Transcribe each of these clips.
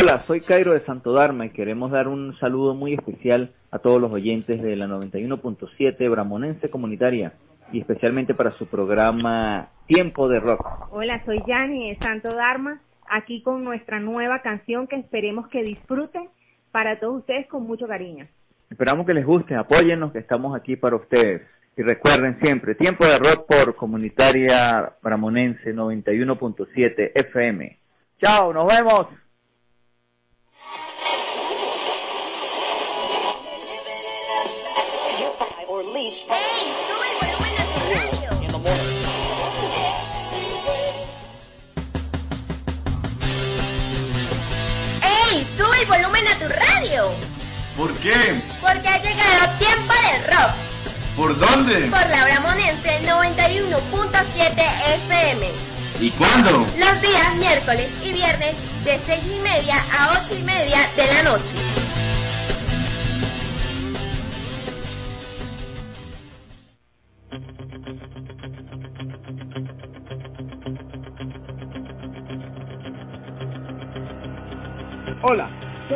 Hola, soy Cairo de Santo Darma y queremos dar un saludo muy especial a todos los oyentes de la 91.7 Bramonense Comunitaria y especialmente para su programa Tiempo de Rock. Hola, soy Yani de Santo Dharma, aquí con nuestra nueva canción que esperemos que disfruten para todos ustedes con mucho cariño. Esperamos que les guste, apóyennos que estamos aquí para ustedes. Y recuerden siempre, Tiempo de Rock por Comunitaria Bramonense 91.7 FM. Chao, nos vemos. Sube el volumen a tu radio. ¿Por qué? Porque ha llegado tiempo del rock. ¿Por dónde? Por la Bramonense 91.7 FM. ¿Y cuándo? Los días miércoles y viernes de 6 y media a 8 y media de la noche. Hola,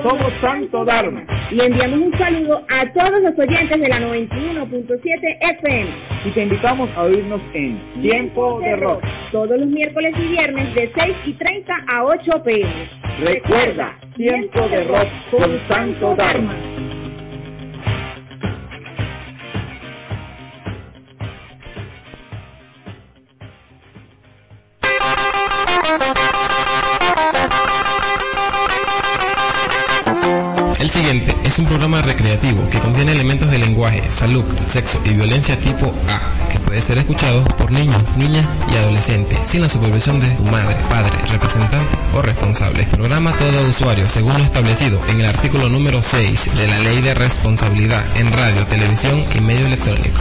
somos Santo Dharma y enviamos un saludo a todos los oyentes de la 91.7 FM y te invitamos a oírnos en Tiempo de Rock. Todos los miércoles y viernes de 6 y 30 a 8 pm. Recuerda, Tiempo de Rock con Santo Dharma. El siguiente es un programa recreativo que contiene elementos de lenguaje, salud, sexo y violencia tipo A, que puede ser escuchado por niños, niñas y adolescentes, sin la supervisión de tu madre, padre, representante o responsable. Programa todo usuario según lo establecido en el artículo número 6 de la Ley de Responsabilidad en Radio, Televisión y Medio Electrónico.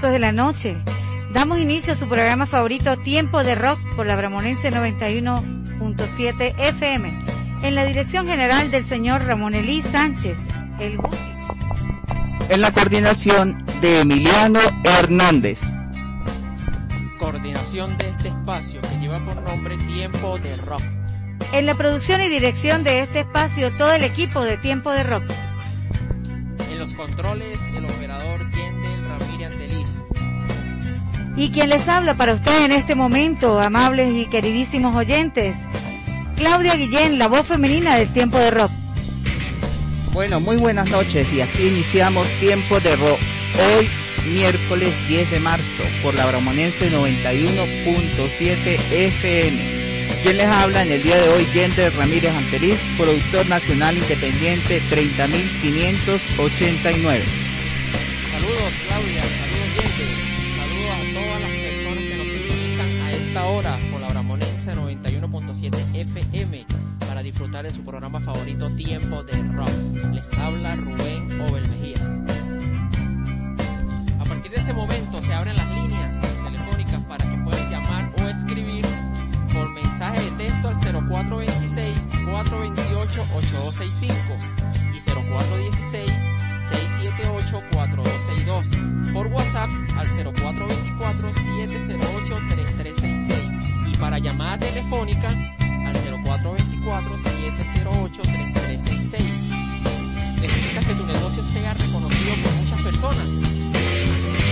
Minutos de la noche, damos inicio a su programa favorito Tiempo de Rock por la Bramonense 91.7 FM, en la dirección general del señor Ramón Elí Sánchez, el Guti. En la coordinación de Emiliano Hernández. Coordinación de este espacio que lleva por nombre Tiempo de Rock. En la producción y dirección de este espacio, todo el equipo de Tiempo de Rock. En los controles, el operador Y quien les habla para usted en este momento, amables y queridísimos oyentes, Claudia Guillén, la voz femenina del Tiempo de Rock. Bueno, muy buenas noches y aquí iniciamos Tiempo de Rock. Hoy, miércoles 10 de marzo, por la Bramonense 91.7 FM. Quien les habla en el día de hoy, Yender Ramírez Anteriz, productor nacional independiente 30.589. Saludos Claudia, saludos Yende, sintonizan a esta hora por la Bramonense 91.7 FM para disfrutar de su programa favorito Tiempo de Rock. Les habla Rubén Obel Mejía. A partir de este momento se abren las líneas telefónicas para que puedan llamar o escribir por mensaje de texto al 0426-428-8265 y 0416-678-4262. Por WhatsApp al 0424-708-3366 y para llamada telefónica al 0424-708-3366. Necesitas que tu negocio sea reconocido por muchas personas.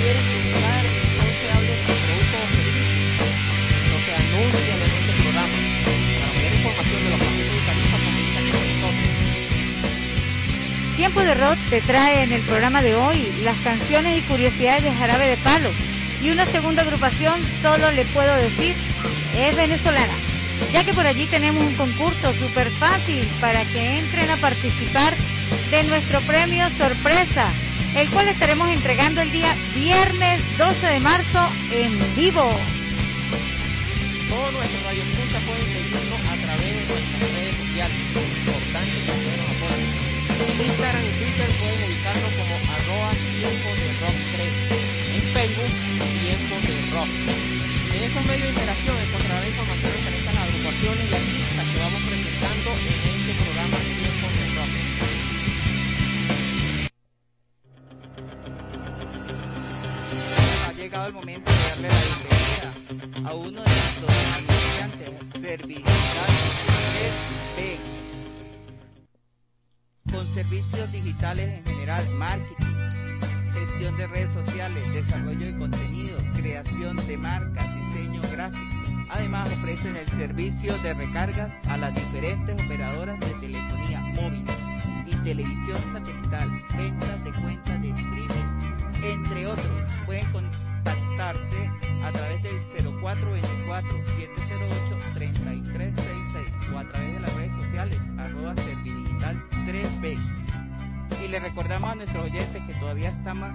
Quieres publicar, no se hable de tu producto o servicio. Entonces anuncia en este programa. Para mayor información de los paquetes y tarifas, comunícate con nosotros. Tiempo de Rock te trae en el programa de hoy las canciones y curiosidades de Jarabe de Palo. Y una segunda agrupación, solo le puedo decir, es venezolana. Ya que por allí tenemos un concurso súper fácil para que entren a participar de nuestro premio sorpresa, el cual estaremos entregando el día viernes 12 de marzo en vivo. Todos nuestros radioescuchas pueden seguirnos a través de nuestras redes sociales. Importante que nos apoyen. En Instagram y Twitter pueden ubicarnos como arroba tiempo de rock 3. En Facebook, tiempo de rock. Esos medios de interacción encontrarán información referente a las agrupaciones y artistas que vamos presentando en este programa Tiempo. Ha llegado el momento de darle la bienvenida a uno de nuestros anunciantes, Servidigital 3B. Con servicios digitales en general, marketing, gestión de redes sociales, desarrollo de contenido, creación de marcas, diseño. Además ofrecen el servicio de recargas a las diferentes operadoras de telefonía móvil y televisión satelital, ventas de cuentas de streaming, entre otros. Pueden contactarse a través del 0424-708-3366 o a través de las redes sociales arroba servidigital 3B. Y le recordamos a nuestros oyentes que todavía estamos,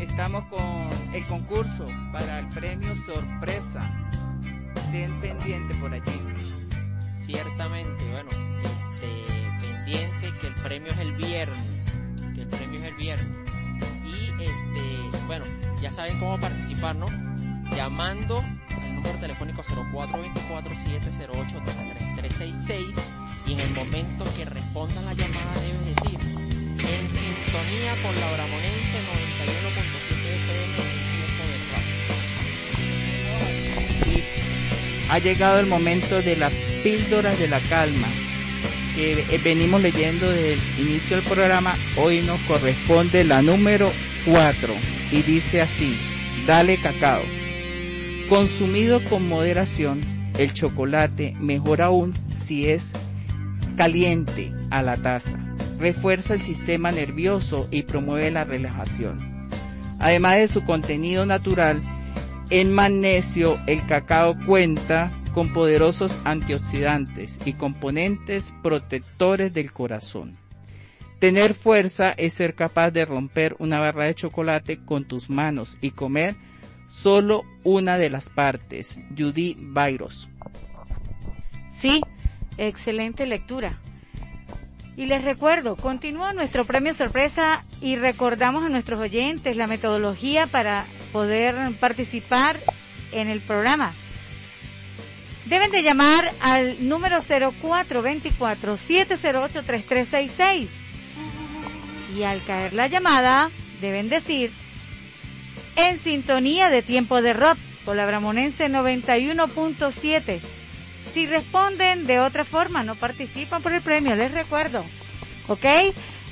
estamos con el concurso para el premio sorpresa. Estén pendientes por allí. Ciertamente, bueno, este, pendiente que el premio es el viernes, que el premio es el viernes. Y este, bueno, ya saben cómo participar, ¿no? Llamando al número telefónico 0424-708-3366 y en el momento que respondan la llamada deben decir en sintonía con la Bramonense 91.7 FM ha llegado el momento de las píldoras de la calma que eh, venimos leyendo desde el inicio del programa. Hoy nos corresponde la número 4 y dice así, dale cacao. Consumido con moderación, el chocolate, mejor aún si es caliente a la taza. Refuerza el sistema nervioso y promueve la relajación. Además de su contenido natural, en magnesio el cacao cuenta con poderosos antioxidantes y componentes protectores del corazón. Tener fuerza es ser capaz de romper una barra de chocolate con tus manos y comer solo una de las partes. Judy Byros. Sí, excelente lectura. Y les recuerdo, continúa nuestro premio sorpresa y recordamos a nuestros oyentes la metodología para poder participar en el programa. Deben de llamar al número 0424-708-3366. Y al caer la llamada, deben decir, en sintonía de tiempo de rock, con la Bramonense 91.7 si responden de otra forma, no participan por el premio, les recuerdo. ¿Ok?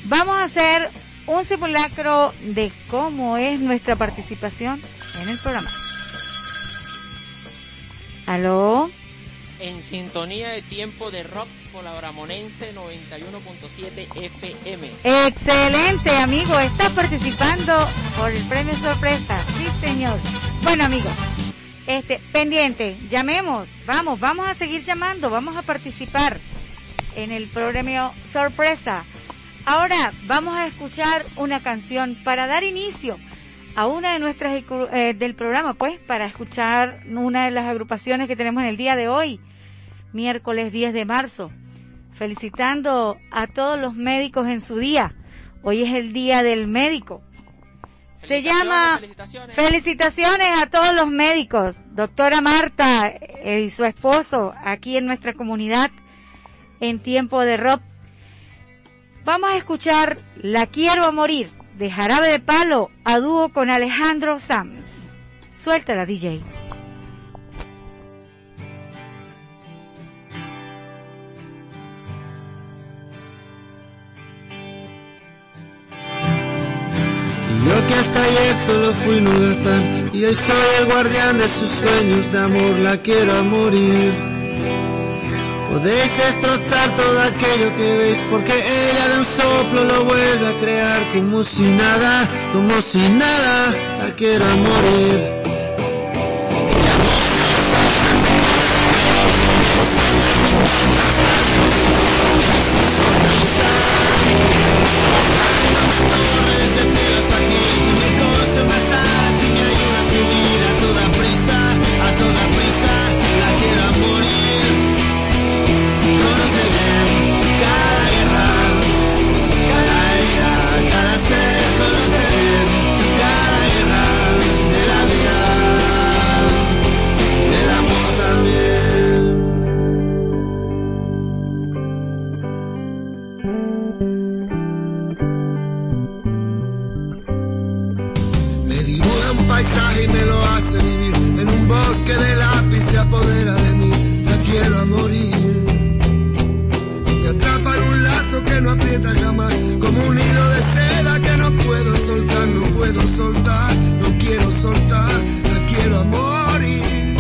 Vamos a hacer un simulacro de cómo es nuestra participación en el programa. ¿Aló? En sintonía de tiempo de rock con la Bramonense 91.7 FM. Excelente, amigo. Estás participando por el premio sorpresa. Sí, señor. Bueno, amigos, este, pendiente, llamemos, vamos, vamos a seguir llamando, vamos a participar en el premio sorpresa. Ahora vamos a escuchar una canción para dar inicio a una de nuestras eh, del programa, pues, para escuchar una de las agrupaciones que tenemos en el día de hoy, miércoles 10 de marzo, felicitando a todos los médicos en su día. Hoy es el día del médico. Se llama felicitaciones. a todos los médicos, doctora Marta eh, y su esposo aquí en nuestra comunidad en tiempo de rock. Vamos a escuchar La quiero a morir de Jarabe de Palo a dúo con Alejandro Sanz. Suéltala DJ. Yo que hasta ayer solo fui un holgazán y hoy soy el guardián de sus sueños de amor, la quiero a morir. Podéis destrozar todo aquello que veis porque ella de un soplo lo vuelve a crear como si nada, como si nada, la quiero a morir. jamás, como un hilo de seda que no puedo soltar, no puedo soltar, no quiero soltar, la quiero a morir.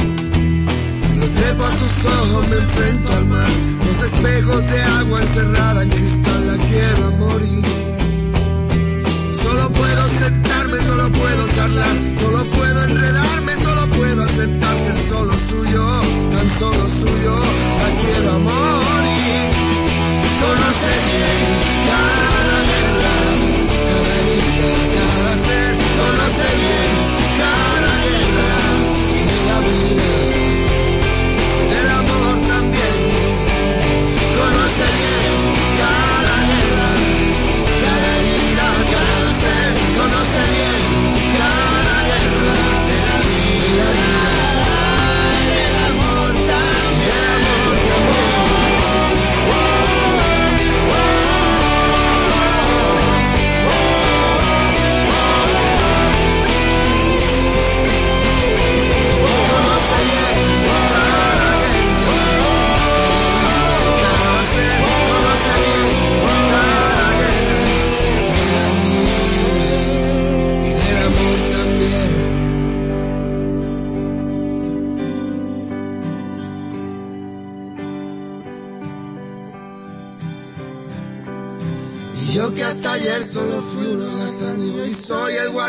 Cuando trepo a sus ojos me enfrento al mar, los espejos de agua encerrada en cristal, la quiero a morir. Solo puedo sentarme, solo puedo charlar, solo puedo enredarme, solo puedo aceptar ser solo suyo, tan solo suyo.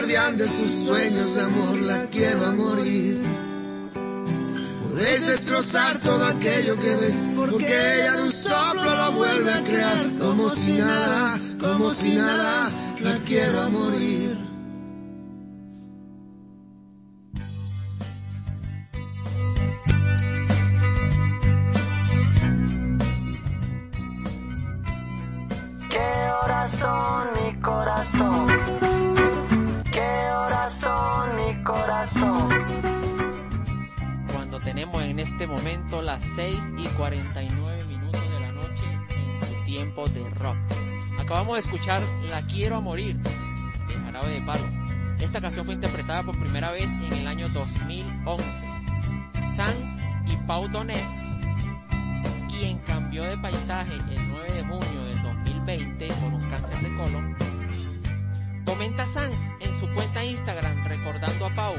Guardián de sus sueños amor, la quiero a morir. Podéis destrozar todo aquello que ves, porque ella de un soplo lo vuelve a crear, como si nada, como si nada, la quiero a morir. Acabamos de escuchar La Quiero a Morir de Jarabe de Palo. Esta canción fue interpretada por primera vez en el año 2011. Sanz y Pau Donés, quien cambió de paisaje el 9 de junio del 2020 por un cáncer de colon, comenta Sanz en su cuenta Instagram recordando a Pau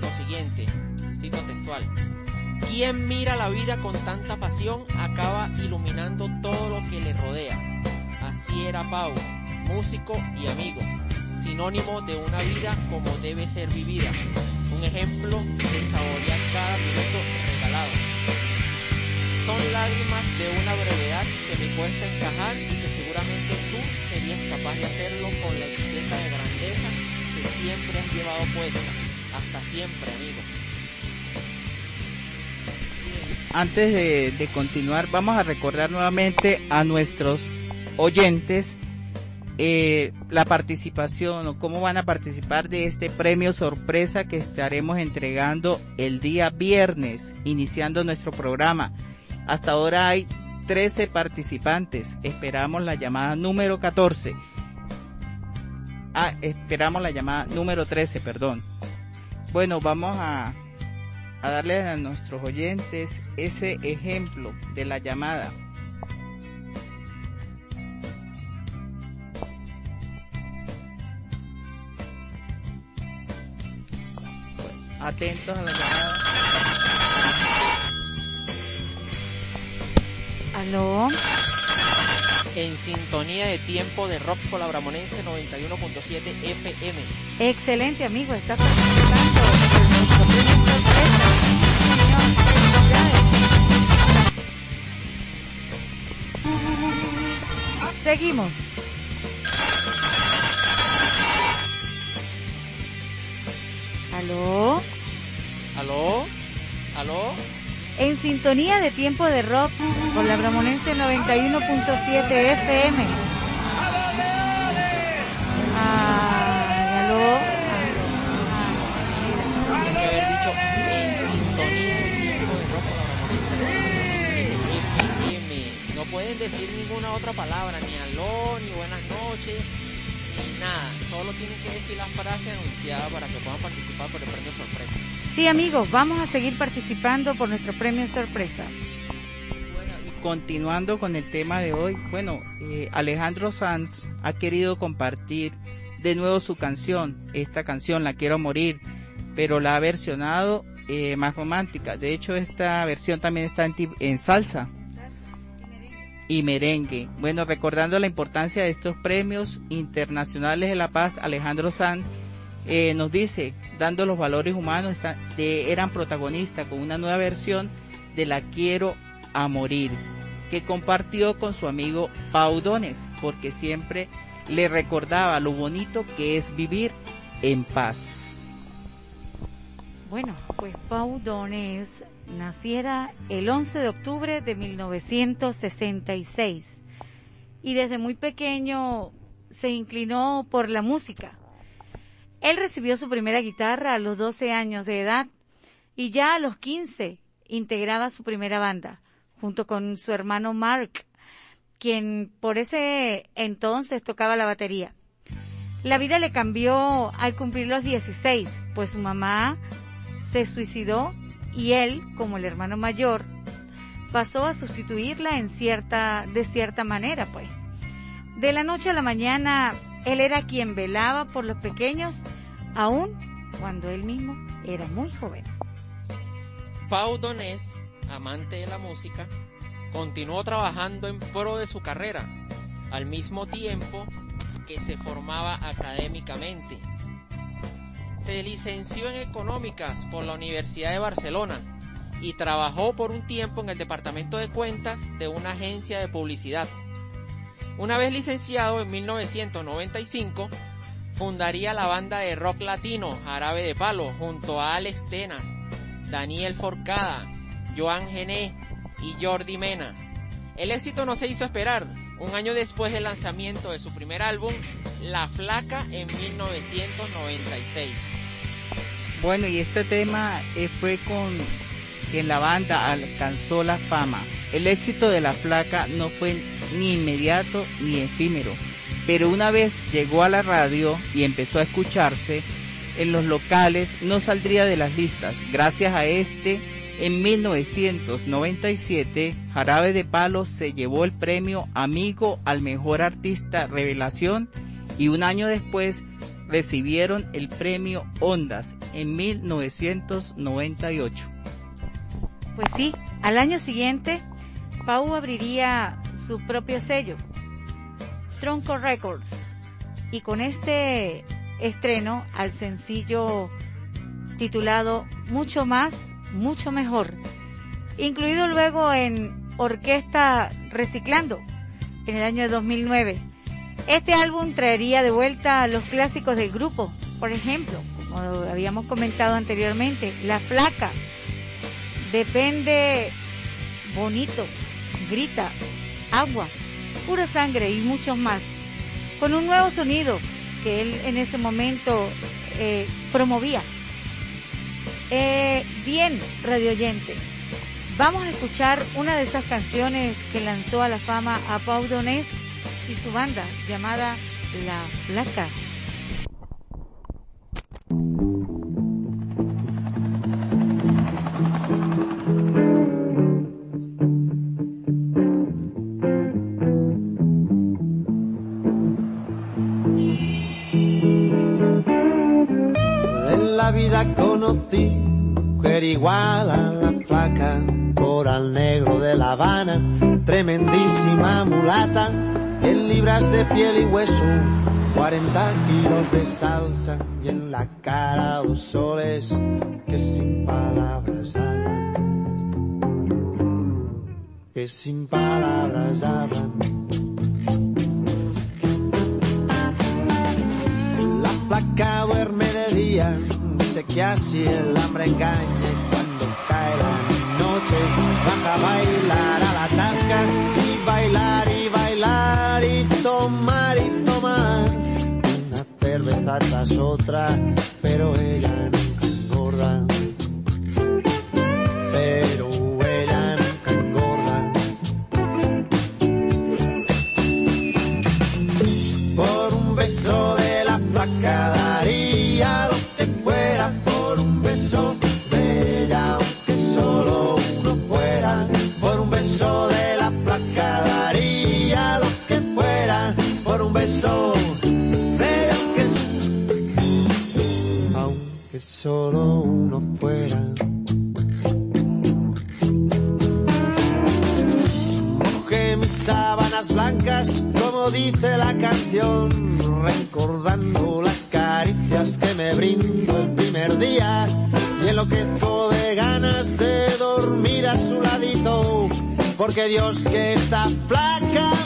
lo siguiente, cito textual, quien mira la vida con tanta pasión acaba iluminando todo lo que le rodea. Así era Pau, músico y amigo, sinónimo de una vida como debe ser vivida, un ejemplo de saborear cada minuto regalado. Son lágrimas de una brevedad que me cuesta encajar y que seguramente tú serías capaz de hacerlo con la etiqueta de grandeza que siempre has llevado puesta. Hasta siempre, amigo. Antes de, de continuar, vamos a recordar nuevamente a nuestros oyentes eh, la participación o cómo van a participar de este premio sorpresa que estaremos entregando el día viernes, iniciando nuestro programa. Hasta ahora hay 13 participantes. Esperamos la llamada número 14. Ah, esperamos la llamada número 13, perdón. Bueno, vamos a, a darle a nuestros oyentes ese ejemplo de la llamada. Atentos a la llamada. Aló. En sintonía de tiempo de rock con la Bramonense 91.7 FM. Excelente, amigo. Está. Seguimos. ¿Aló? ¿Aló? ¿Aló? En sintonía de tiempo de rock por la Bramonense 91.7 FM. Ay, ¿aló? Tienes que haber dicho en sintonía de tiempo de rock la Bramonense 91.7 FM. No pueden decir ninguna otra palabra, ni aló, ni buenas noches, nada. Solo tienen que decir la frase anunciada para que puedan participar por el premio sorpresa. Sí, amigos, vamos a seguir participando por nuestro premio sorpresa. Continuando con el tema de hoy, bueno, eh, Alejandro Sanz ha querido compartir de nuevo su canción, esta canción La Quiero Morir, pero la ha versionado eh, más romántica. De hecho, esta versión también está en, en salsa y merengue. Bueno, recordando la importancia de estos premios internacionales de la paz, Alejandro Sanz eh, nos dice, dando los valores humanos, está- eran protagonistas con una nueva versión de La Quiero a Morir, que compartió con su amigo Pau Dones, porque siempre le recordaba lo bonito que es vivir en paz. Bueno, pues Pau Donés naciera el 11 de octubre de 1966 y desde muy pequeño se inclinó por la música. Él recibió su primera guitarra a los 12 años de edad y ya a los 15 integraba su primera banda junto con su hermano Mark, quien por ese entonces tocaba la batería. La vida le cambió al cumplir los 16, pues su mamá se suicidó y él, como el hermano mayor, pasó a sustituirla en cierta, de cierta manera, pues. De la noche a la mañana, él era quien velaba por los pequeños, aun cuando él mismo era muy joven. Pau Donés, amante de la música, continuó trabajando en pro de su carrera, al mismo tiempo que se formaba académicamente. Se licenció en económicas por la Universidad de Barcelona y trabajó por un tiempo en el departamento de cuentas de una agencia de publicidad. Una vez licenciado en 1995, fundaría la banda de rock latino Jarabe de Palo junto a Alex Tenas, Daniel Forcada, Joan Gené y Jordi Mena. El éxito no se hizo esperar. Un año después del lanzamiento de su primer álbum, La Flaca, en 1996. Bueno, y este tema eh, fue con que la banda alcanzó la fama. El éxito de La Flaca no fue ni inmediato ni efímero, pero una vez llegó a la radio y empezó a escucharse, en los locales no saldría de las listas. Gracias a este, en 1997, Jarabe de Palo se llevó el premio Amigo al Mejor Artista Revelación y un año después recibieron el premio Ondas en 1998. Pues sí, al año siguiente, Pau abriría su propio sello, Tronco Records, y con este estreno al sencillo titulado Mucho más, mucho mejor, incluido luego en Orquesta Reciclando en el año 2009. Este álbum traería de vuelta los clásicos del grupo, por ejemplo, como habíamos comentado anteriormente, La Flaca, Depende Bonito, Grita, Agua, Pura Sangre y muchos más, con un nuevo sonido que él en ese momento eh, promovía. Eh, bien, radio oyente, vamos a escuchar una de esas canciones que lanzó a la fama a Pau Donés y su banda llamada La Flaca. Vida conocí mujer igual a la flaca, coral negro de La Habana, tremendísima mulata, 100 libras de piel y hueso, 40 kilos de salsa y en la cara dos soles que sin palabras hablan, que sin palabras hablan. La placa duerme de día, dice que así el hambre engaña y cuando cae la noche baja a otra, pero ella dice la canción, recordando las caricias que me brindó el primer día. Y enloquezco de ganas de dormir a su ladito, porque Dios que está flaca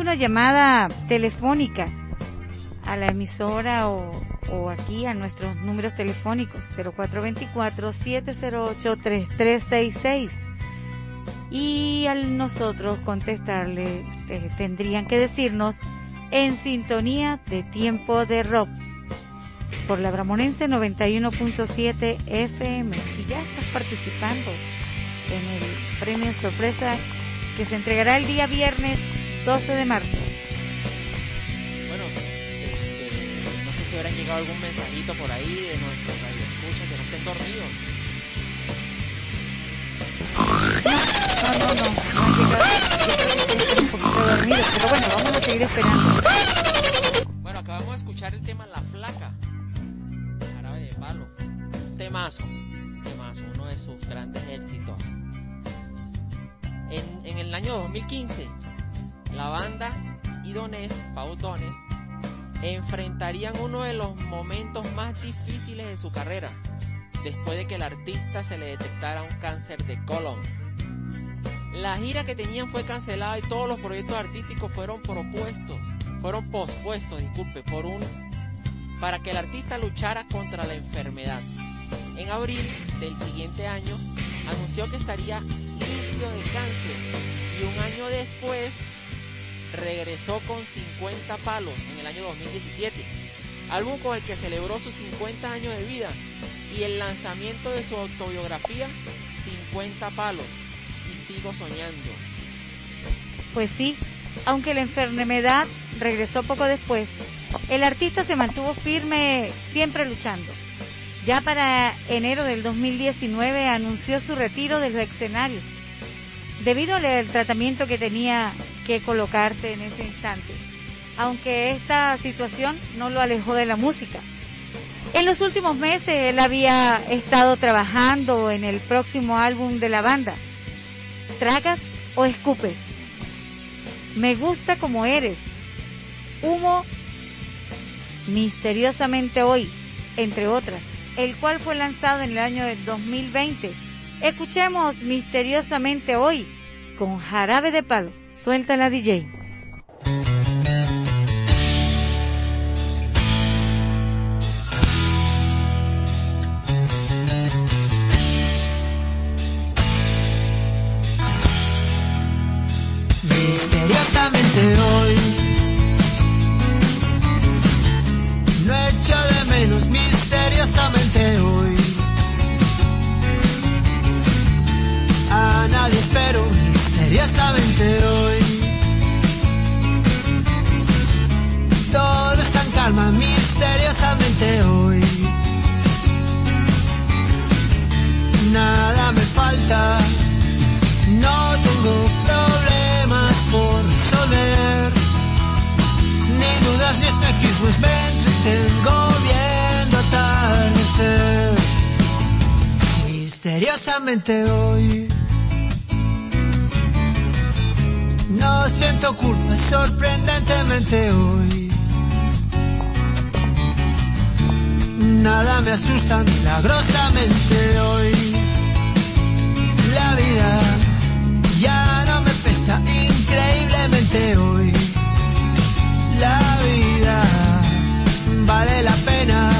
una llamada telefónica a la emisora o, aquí a nuestros números telefónicos 0424-708-3366 y al nosotros contestarle ustedes tendrían que decirnos en sintonía de tiempo de rock por la Bramonense 91.7 FM y ya estás participando en el premio sorpresa que se entregará el día viernes 12 de marzo. Bueno, este, no sé si habrá llegado algún mensajito por ahí de nuestros radioescuchas que no estén dormidos. No, no, no, no han llegado. Un poquito dormidos, pero bueno, vamos a seguir esperando. Bueno, acabamos de escuchar el tema La Flaca, Jarabe de Palo. Un temazo, temazo, uno de sus grandes éxitos. En, en el año 2015, la banda y Donés, enfrentarían uno de los momentos más difíciles de su carrera, después de que el artista se le detectara un cáncer de colon. La gira que tenían fue cancelada y todos los proyectos artísticos fueron propuestos, fueron pospuestos, disculpe, por un para que el artista luchara contra la enfermedad. En abril del siguiente año anunció que estaría limpio de cáncer y un año después regresó con 50 palos en el año 2017, álbum con el que celebró sus 50 años de vida y el lanzamiento de su autobiografía 50 palos y sigo soñando. Pues sí, aunque la enfermedad regresó poco después, el artista se mantuvo firme siempre luchando. Ya para enero del 2019 anunció su retiro de los escenarios, debido al tratamiento que tenía colocarse en ese instante, aunque esta situación no lo alejó de la música. En los últimos meses él había estado trabajando en el próximo álbum de la banda, ¿Tragas o escupes? Me gusta como eres. Humo misteriosamente hoy, entre otras, el cual fue lanzado en el año del 2020. Escuchemos misteriosamente hoy con jarabe de palo. Suelta la DJ. Misteriosamente No tengo problemas por resolver. Ni dudas ni espejismos me entretengo viendo atardecer. Misteriosamente hoy No siento culpa sorprendentemente hoy. Nada me asusta milagrosamente hoy ya no me pesa increíblemente hoy. La vida vale la pena,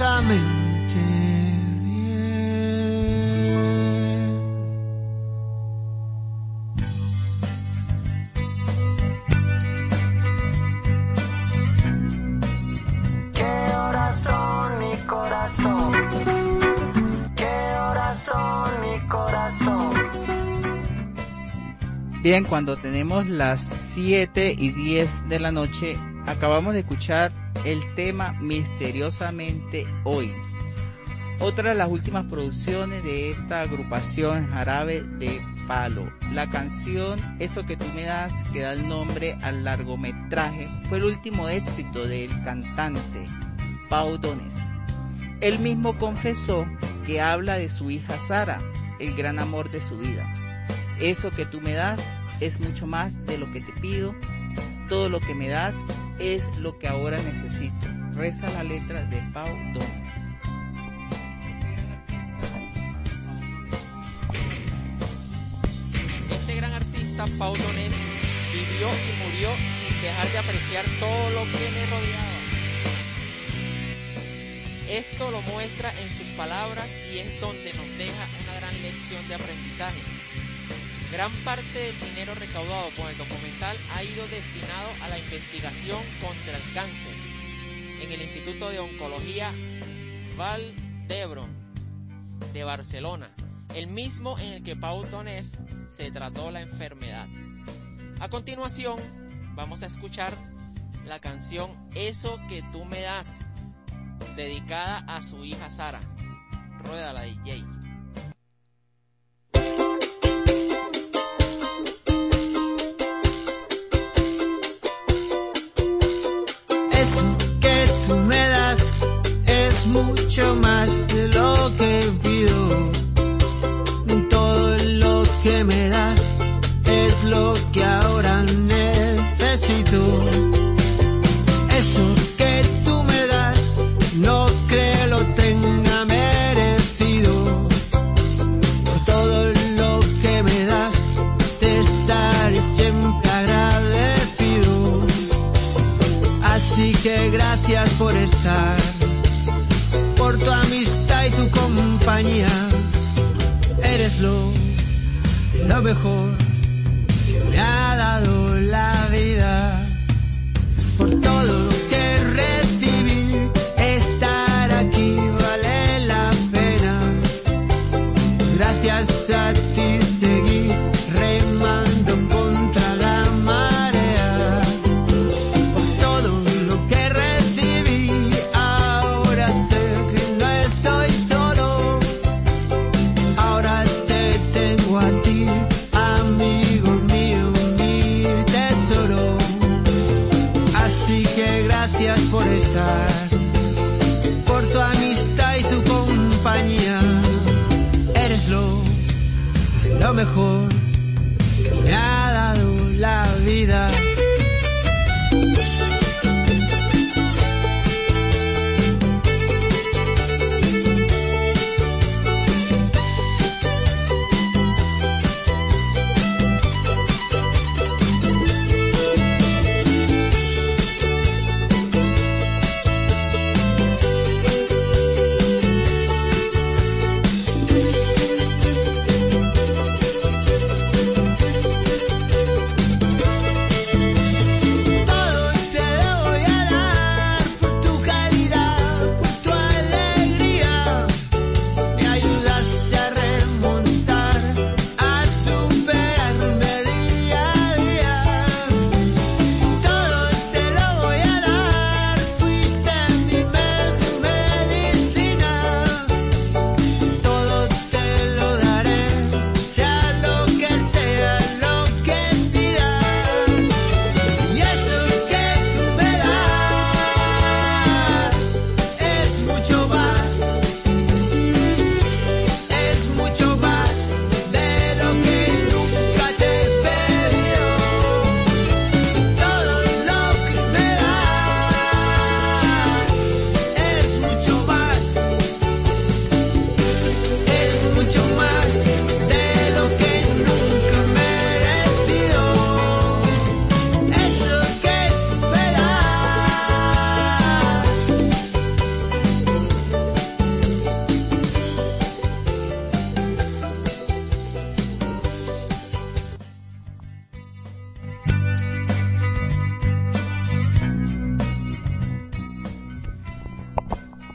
deliciosamente bien. ¿Qué horas son mi corazón? ¿Qué horas son mi corazón? Bien, cuando tenemos las 7 y 10 de la noche, acabamos de escuchar el tema Misteriosamente Hoy. Otra de las últimas producciones de esta agrupación Jarabe de Palo. La canción Eso que tú me das, que da el nombre al largometraje, fue el último éxito del cantante Pau Donés. Él mismo confesó que habla de su hija Sara, el gran amor de su vida. Eso que tú me das es mucho más de lo que te pido. Todo lo que me das es lo que ahora necesito. Reza la letra de Pau Donés. Este gran artista, Paul Donés, vivió y murió sin dejar de apreciar todo lo que le rodeaba. Esto lo muestra en sus palabras y es donde nos deja una gran lección de aprendizaje. Gran parte del dinero recaudado con el documental ha ido destinado a la investigación contra el cáncer en el Instituto de Oncología Val d'Hebron de Barcelona, el mismo en el que Pau Donés se trató la enfermedad. A continuación, vamos a escuchar la canción Eso que tú me das, dedicada a su hija Sara. Rueda la DJ. Eso que tú me das es mucho más de lo que pido. Todo lo que me das es lo que gracias por estar, por tu amistad y tu compañía. Eres lo, lo mejor que me ha dado la vida.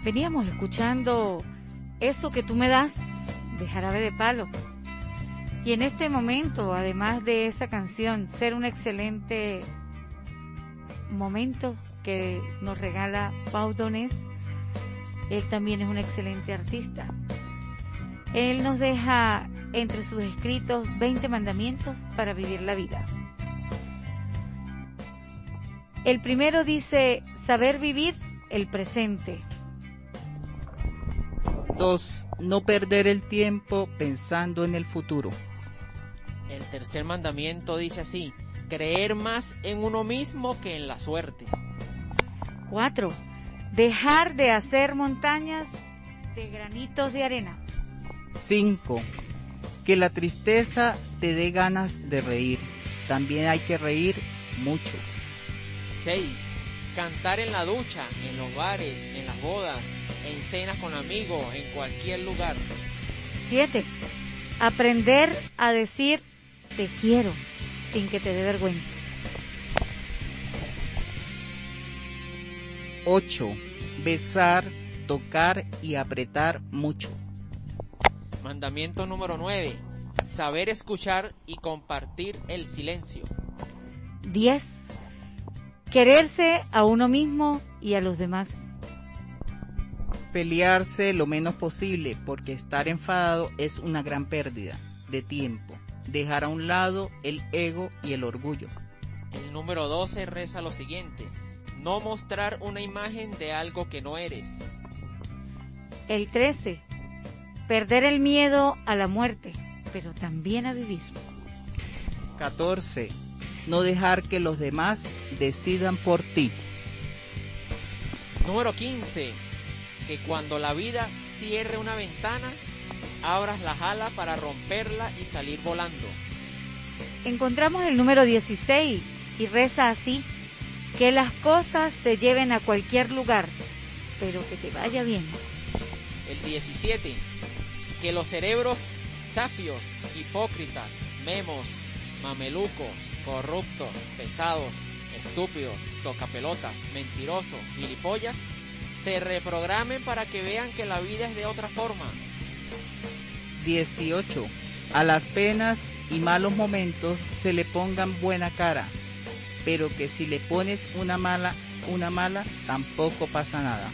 Veníamos escuchando eso que tú me das de jarabe de palo. Y en este momento, además de esa canción, ser un excelente momento que nos regala Pau Donés, él también es un excelente artista. Él nos deja entre sus escritos 20 mandamientos para vivir la vida. El primero dice saber vivir el presente. Dos, no perder el tiempo pensando en el futuro. El tercer mandamiento dice así, creer más en uno mismo que en la suerte. Cuatro, dejar de hacer montañas de granitos de arena. Cinco, que la tristeza te dé ganas de reír. También hay que reír mucho. 6. Cantar en la ducha, en los bares, en las bodas, en cenas con amigos, en cualquier lugar. 7. Aprender a decir te quiero sin que te dé vergüenza. 8. Besar, tocar y apretar mucho. Mandamiento número 9. Saber escuchar y compartir el silencio. 10. Quererse a uno mismo y a los demás. Pelearse lo menos posible porque estar enfadado es una gran pérdida de tiempo. Dejar a un lado el ego y el orgullo. El número 12 reza lo siguiente. No mostrar una imagen de algo que no eres. El 13. Perder el miedo a la muerte, pero también a vivir. 14. No dejar que los demás decidan por ti. Número 15. Que cuando la vida cierre una ventana, abras la jala para romperla y salir volando. Encontramos el número 16 y reza así. Que las cosas te lleven a cualquier lugar, pero que te vaya bien. El 17. Que los cerebros safios, hipócritas, memos, mamelucos, corruptos, pesados, estúpidos, tocapelotas, mentirosos, gilipollas, se reprogramen para que vean que la vida es de otra forma. 18. A las penas y malos momentos se le pongan buena cara, pero que si le pones una mala, una mala, tampoco pasa nada.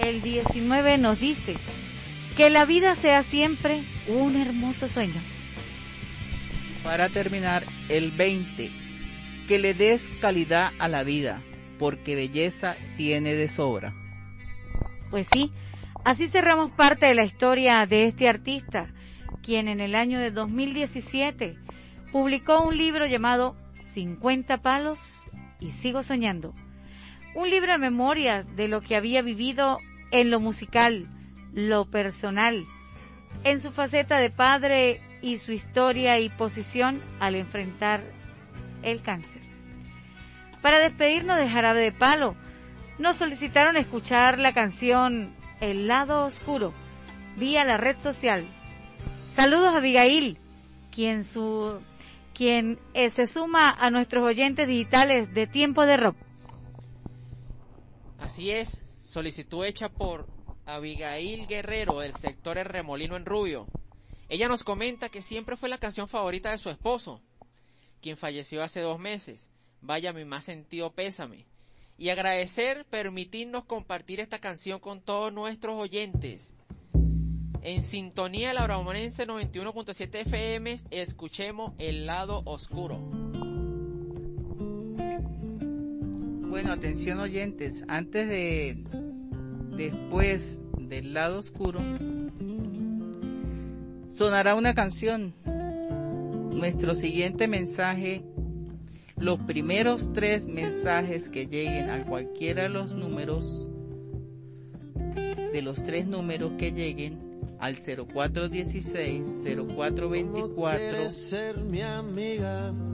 El 19 nos dice que la vida sea siempre un hermoso sueño. Para terminar, el 20. Que le des calidad a la vida, porque belleza tiene de sobra. Pues sí, así cerramos parte de la historia de este artista, quien en el año de 2017 publicó un libro llamado 50 palos y sigo soñando. Un libro de memorias de lo que había vivido en lo musical, lo personal, en su faceta de padre y su historia y posición al enfrentar el cáncer. Para despedirnos de Jarabe de Palo, nos solicitaron escuchar la canción El lado oscuro vía la red social. Saludos a Abigail, quien su quien eh, se suma a nuestros oyentes digitales de Tiempo de Rock. Así es, solicitud hecha por Abigail Guerrero del sector El Remolino en Rubio. Ella nos comenta que siempre fue la canción favorita de su esposo, quien falleció hace dos meses. Vaya mi más sentido pésame. Y agradecer permitirnos compartir esta canción con todos nuestros oyentes. En sintonía la Bramonense 91.7 FM, escuchemos El lado oscuro. Bueno, atención oyentes, antes de después del lado oscuro sonará una canción. Nuestro siguiente mensaje, los primeros tres mensajes que lleguen a cualquiera de los números, de los tres números que lleguen, al 0416-0424.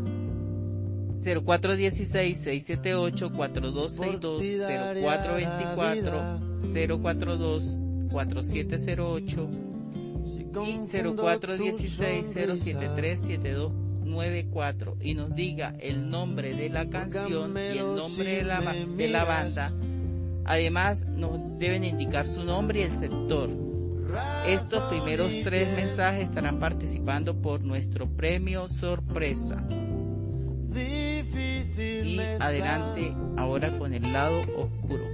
0416-678-4262-0424-042-4708 y 0416-073-7243 y nos diga el nombre de la canción y el nombre de la, de la banda. Además, nos deben indicar su nombre y el sector. Estos primeros tres mensajes estarán participando por nuestro premio sorpresa. Y adelante ahora con el lado oscuro.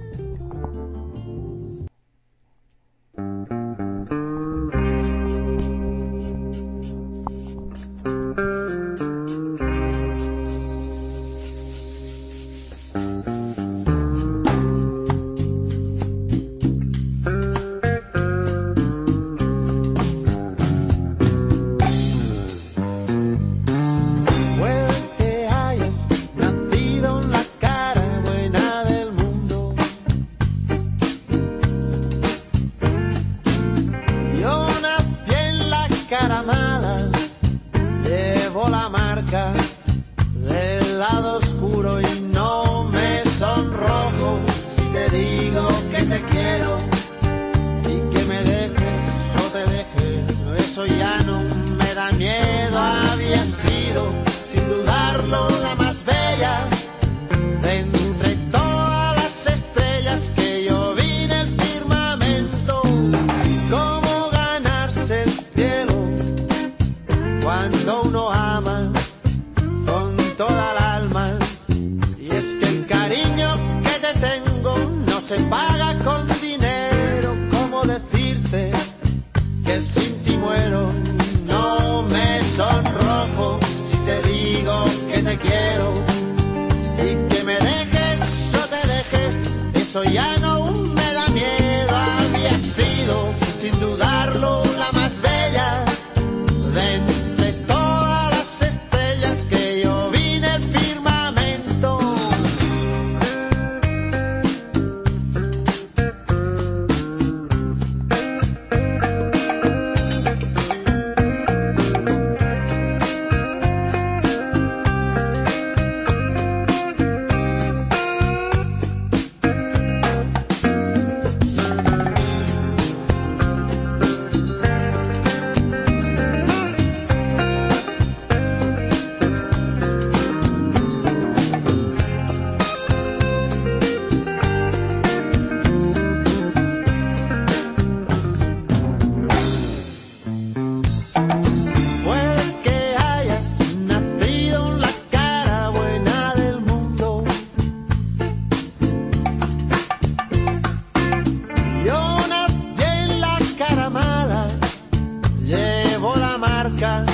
marcar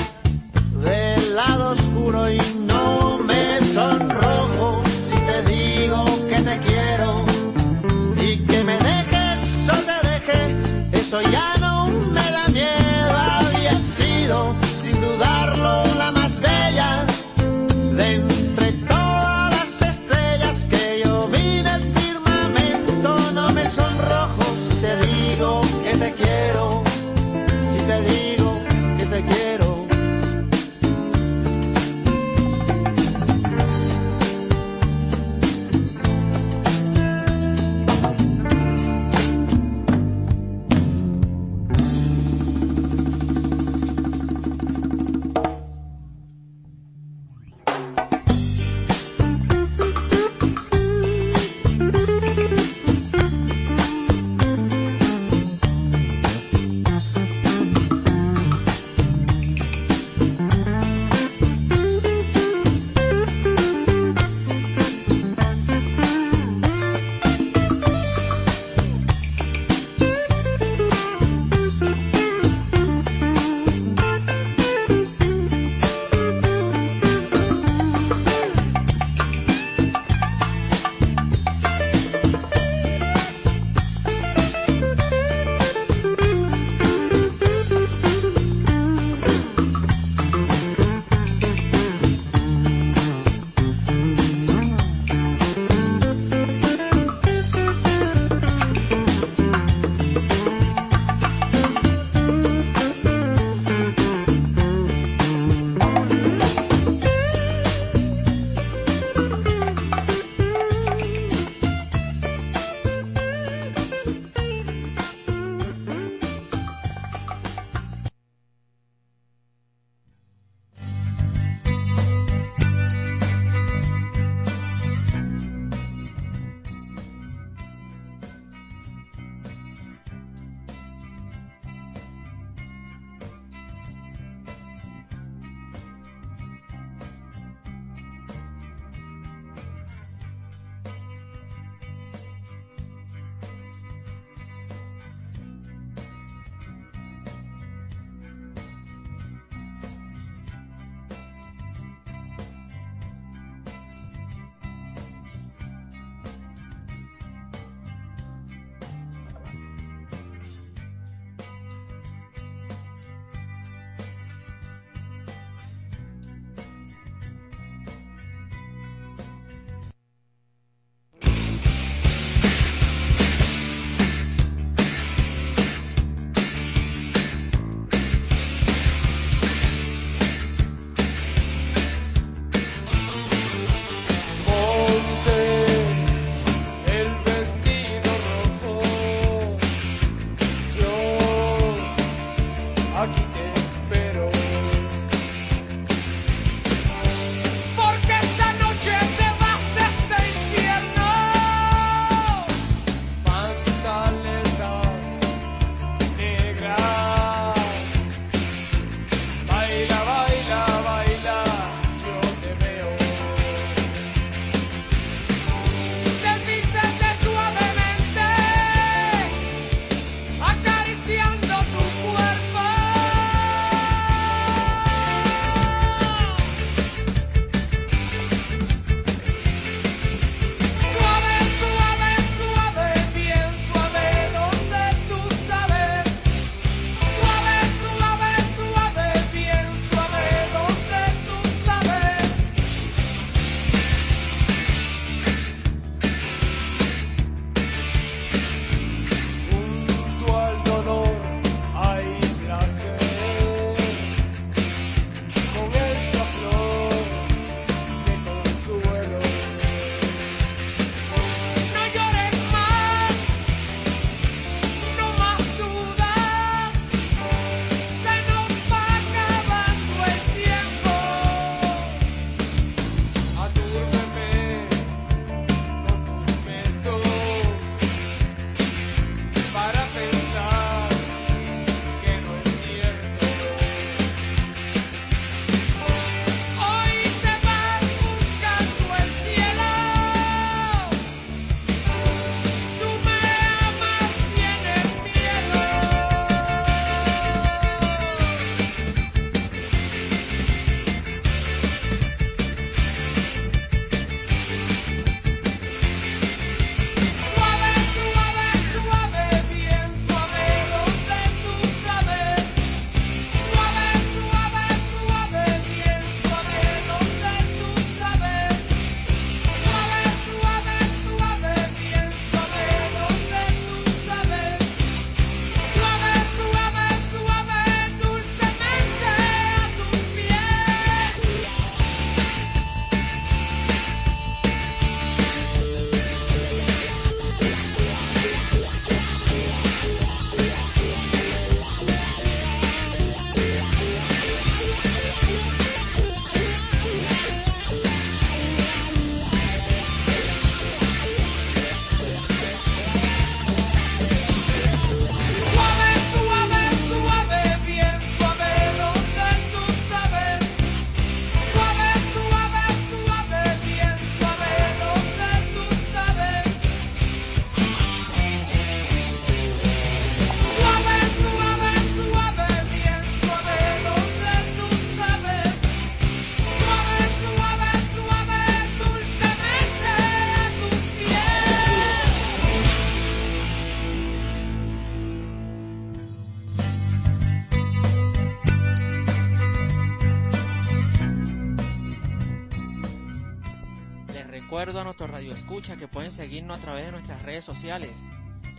que pueden seguirnos a través de nuestras redes sociales.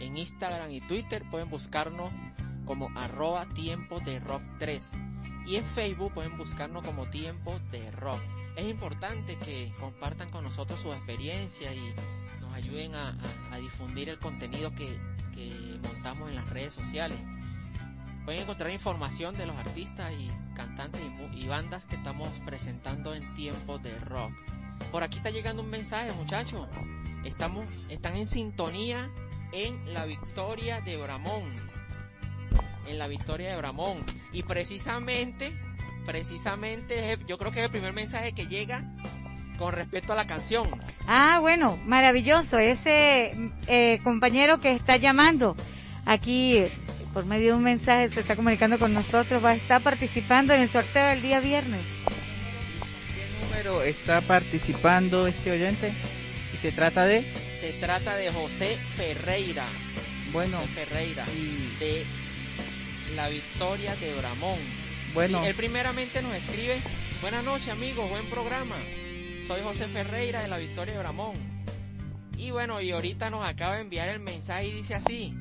En Instagram y Twitter pueden buscarnos como arroba tiempo de rock 3. Y en Facebook pueden buscarnos como tiempo de rock. Es importante que compartan con nosotros su experiencia y nos ayuden a, difundir el contenido que, que montamos en las redes sociales. Pueden encontrar información de los artistas y cantantes y, y bandas que estamos presentando en tiempo de rock. Por aquí está llegando un mensaje, muchachos. Estamos, están en sintonía en la victoria de Bramón. En la victoria de Bramón. Y precisamente, precisamente, yo creo que es el primer mensaje que llega con respecto a la canción. Ah, bueno, maravilloso. Ese eh, compañero que está llamando aquí por medio de un mensaje se está comunicando con nosotros, va a estar participando en el sorteo del día viernes. Número está participando este oyente? Y se trata de, Se trata de José Ferreira. bueno, José Ferreira. De la victoria de Bramón. Bueno. Sí, él primeramente nos escribe, buenas noches amigos, buen programa. Soy José Ferreira de la victoria de Bramón. Y bueno, y ahorita nos acaba de enviar el mensaje y dice así.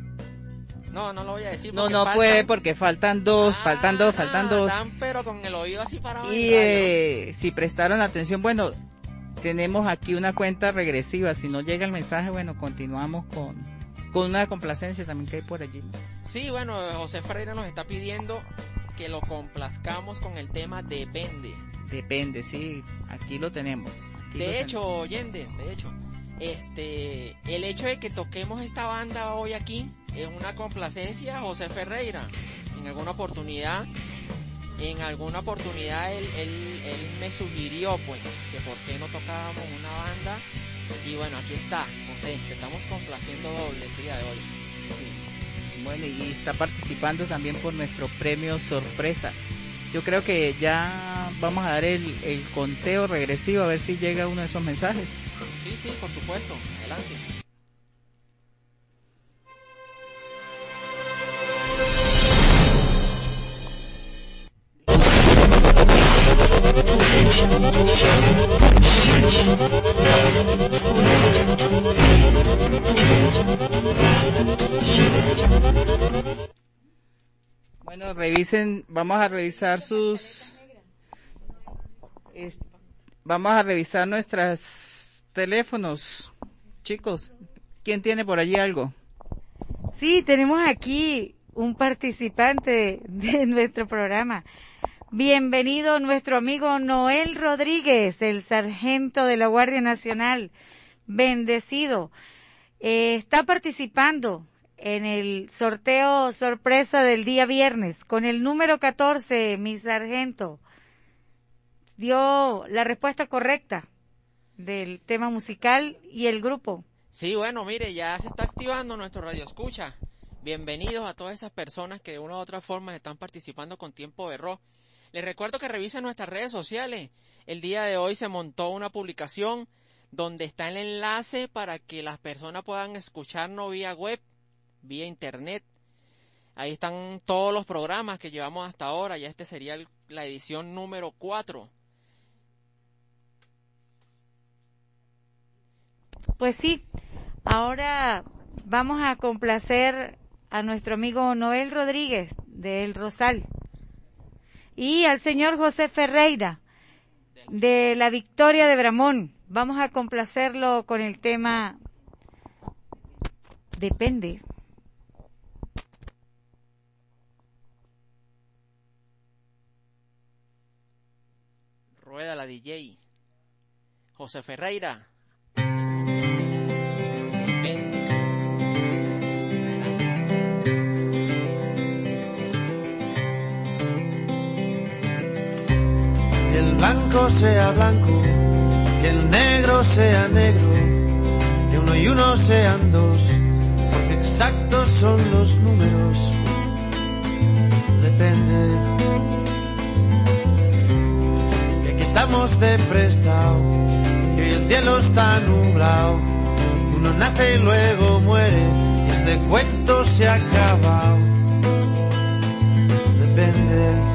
No, no lo voy a decir. no, no faltan- puede porque faltan dos, faltan dos, faltan Ah, dos. están pero con el oído así parado. Y eh, si prestaron atención, bueno, tenemos aquí una cuenta regresiva. Si no llega el mensaje, bueno, continuamos con, con una complacencia también que hay por allí. Sí, bueno, José Ferreira nos está pidiendo que lo complazcamos con el tema Depende. Depende, sí, aquí lo tenemos. Aquí De hecho, oyente, de hecho, este, el hecho de que toquemos esta banda hoy aquí es una complacencia José Ferreira. En alguna oportunidad en alguna oportunidad él, él, él me sugirió pues que por qué no tocábamos una banda y bueno aquí está José te estamos complaciendo doble el día de hoy Bueno, y está participando también por nuestro premio sorpresa. Yo creo que ya vamos a dar el, el conteo regresivo a ver si llega uno de esos mensajes. sí sí por supuesto adelante Bueno, revisen, vamos a revisar sus... vamos a revisar nuestros teléfonos. Chicos, ¿quién tiene por allí algo? Sí, tenemos aquí un participante de nuestro programa. Bienvenido nuestro amigo Noel Rodríguez, el sargento de la Guardia Nacional. Bendecido. Eh, está participando en el sorteo sorpresa del día viernes con el número 14, mi sargento. Dio la respuesta correcta del tema musical y el grupo. Sí, bueno, mire, ya se está activando nuestro radio escucha. Bienvenidos a todas esas personas que de una u otra forma están participando con tiempo de rock. Les recuerdo que revisen nuestras redes sociales. El día de hoy se montó una publicación donde está el enlace para que las personas puedan escucharnos vía web, vía internet. Ahí están todos los programas que llevamos hasta ahora. Ya este sería la edición número 4. Pues sí, ahora vamos a complacer a nuestro amigo Noel Rodríguez de El Rosal y al señor José Ferreira de la Victoria de Bramón. Vamos a complacerlo con el tema Depende. Rueda la DJ. José Ferreira. Que el blanco sea blanco, que el negro sea negro, que uno y uno sean dos, porque exactos son los números. Depende. Que aquí estamos de prestado, que hoy el cielo está nublado, uno nace y luego muere, y este cuento se ha acabado. Depende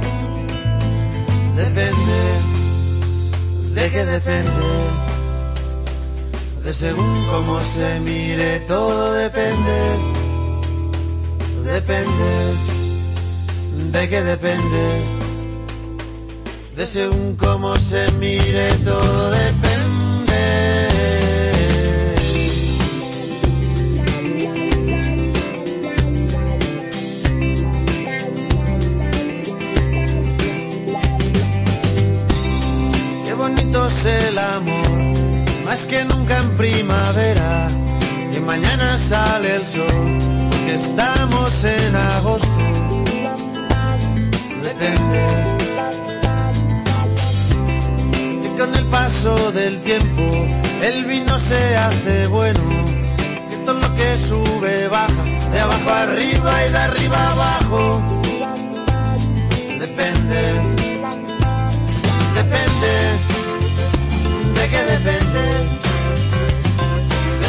depende, de qué depende, de según cómo se mire, todo depende, depende, de qué depende, de según cómo se mire, todo depende. Primavera, que mañana sale el sol, que estamos en agosto. Depende. Que con el paso del tiempo, el vino se hace bueno, que todo lo que sube baja, de abajo arriba y de arriba abajo. Depende depende, de qué depende, de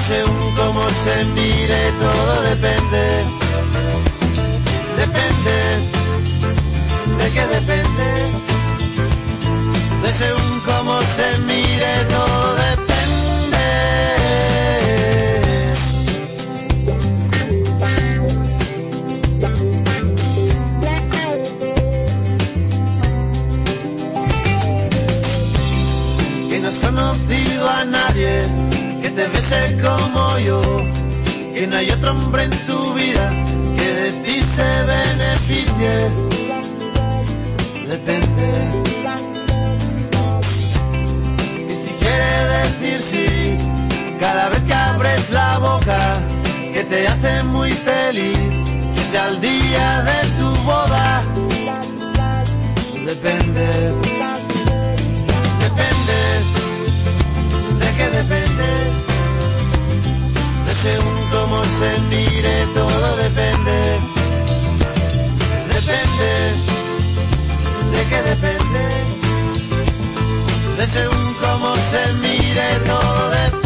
según cómo se mire, todo depende, depende, de qué depende, de según cómo se mire, todo depende. que no has conocido a nadie bese como yo, que no hay otro hombre en tu vida que de ti se beneficie. Depende. Y si quiere decir sí, cada vez que abres la boca, que te hace muy feliz, que sea el día de tu boda. Depende, según cómo se mire, todo depende. Depende, de qué depende. De según cómo se mire, todo depende. Depende,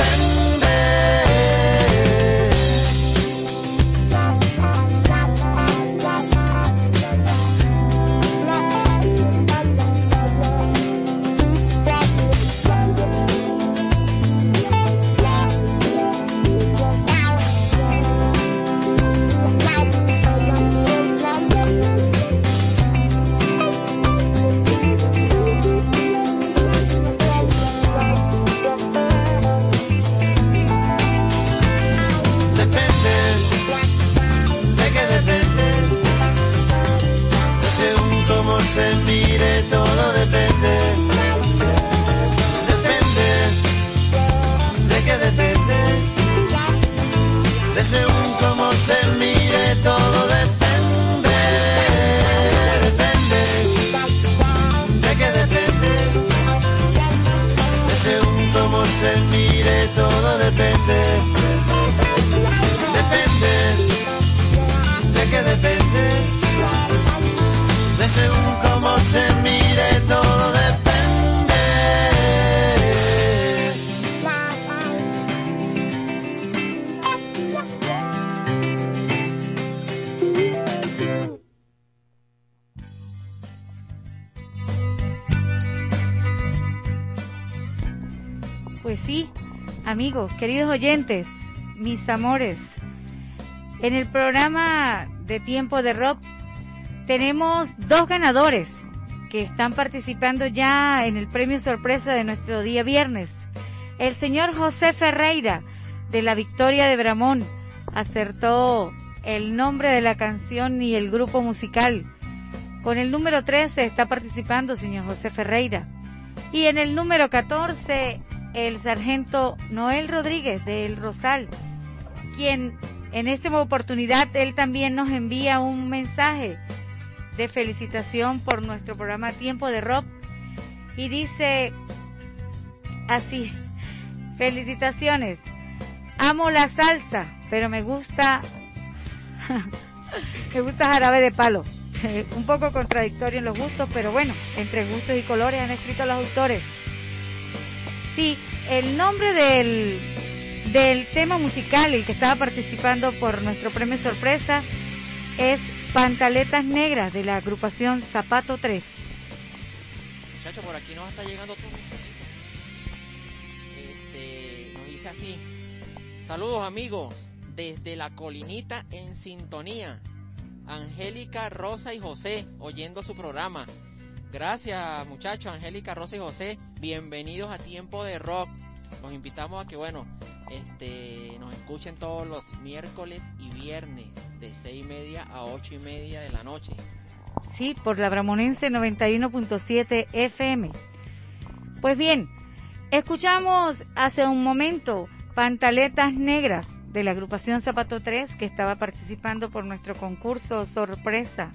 se mire, todo depende. Depende, de qué depende. De según cómo se queridos oyentes, mis amores, en el programa de Tiempo de Rock tenemos dos ganadores que están participando ya en el premio sorpresa de nuestro día viernes. El señor José Ferreira de la Victoria de Bramón acertó el nombre de la canción y el grupo musical. Con el número 13 está participando señor José Ferreira. Y en el número 14, el sargento Noel Rodríguez de El Rosal, quien en esta oportunidad él también nos envía un mensaje de felicitación por nuestro programa Tiempo de Rock y dice así, felicitaciones, amo la salsa, pero me gusta, me gusta jarabe de palo. Un poco contradictorio en los gustos, pero bueno, entre gustos y colores han escrito los autores. Sí, el nombre del, del tema musical, el que estaba participando por nuestro premio sorpresa, es Pantaletas Negras de la agrupación Zapato 3. Muchachos, por aquí nos está llegando todo Este, nos dice así. Saludos amigos, desde la colinita en sintonía. Angélica, Rosa y José, oyendo su programa. Gracias muchachos, Angélica, Rosa y José. Bienvenidos a Tiempo de Rock. Los invitamos a que, bueno, este, nos escuchen todos los miércoles y viernes de seis y media a ocho y media de la noche. Sí, por la Bramonense 91.7 FM. Pues bien, escuchamos hace un momento Pantaletas Negras de la agrupación Zapato 3 que estaba participando por nuestro concurso sorpresa,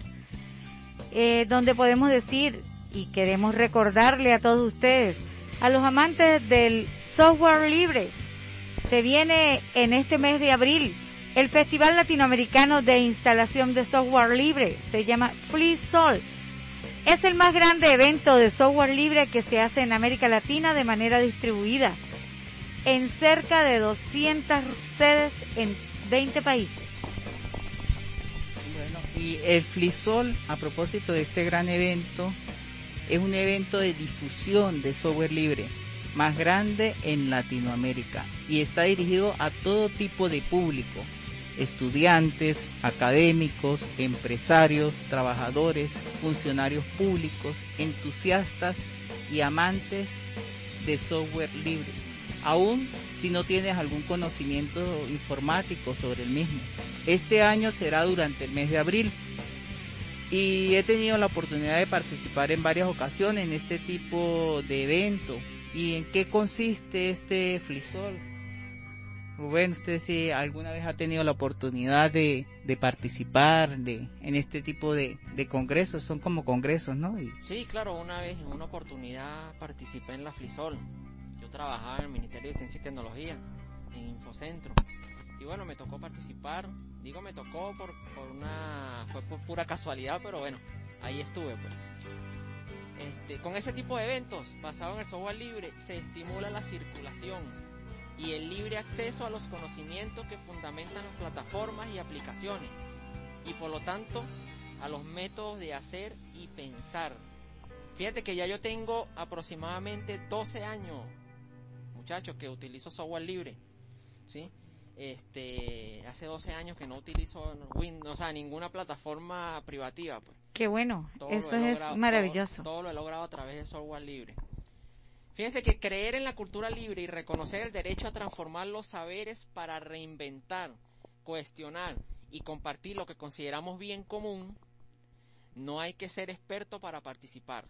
eh, donde podemos decir y queremos recordarle a todos ustedes, a los amantes del software libre, se viene en este mes de abril el Festival Latinoamericano de Instalación de Software Libre, se llama FreeSol. Es el más grande evento de software libre que se hace en América Latina de manera distribuida en cerca de 200 sedes en 20 países. Y el FliSol, a propósito de este gran evento, es un evento de difusión de software libre más grande en Latinoamérica. Y está dirigido a todo tipo de público, estudiantes, académicos, empresarios, trabajadores, funcionarios públicos, entusiastas y amantes de software libre, aún si no tienes algún conocimiento informático sobre el mismo. Este año será durante el mes de abril y he tenido la oportunidad de participar en varias ocasiones en este tipo de evento. ¿Y en qué consiste este FliSol? Bueno, usted si alguna vez ha tenido la oportunidad de, participar de, en este tipo de, de congresos, son como congresos, ¿no? Y- Sí, claro, una vez en una oportunidad participé en la Flisol. Trabajaba en el Ministerio de Ciencia y Tecnología, en Infocentro. Y bueno, me tocó participar. Digo, me tocó por, por una... fue por pura casualidad, pero bueno, ahí estuve pues. Este, con ese tipo de eventos, basados en el software libre, se estimula la circulación y el libre acceso a los conocimientos que fundamentan las plataformas y aplicaciones. Y por lo tanto, a los métodos de hacer y pensar. Fíjate que ya yo tengo aproximadamente 12 años, muchachos, que utilizo software libre. ¿Sí? Este, hace 12 años que no utilizo Windows, o sea, ninguna plataforma privativa, pues. Qué bueno, Todo eso es logrado- maravilloso. Todo, todo lo he logrado a través de software libre. Fíjense que creer en la cultura libre y reconocer el derecho a transformar los saberes para reinventar, cuestionar y compartir lo que consideramos bien común, no hay que ser experto para participar.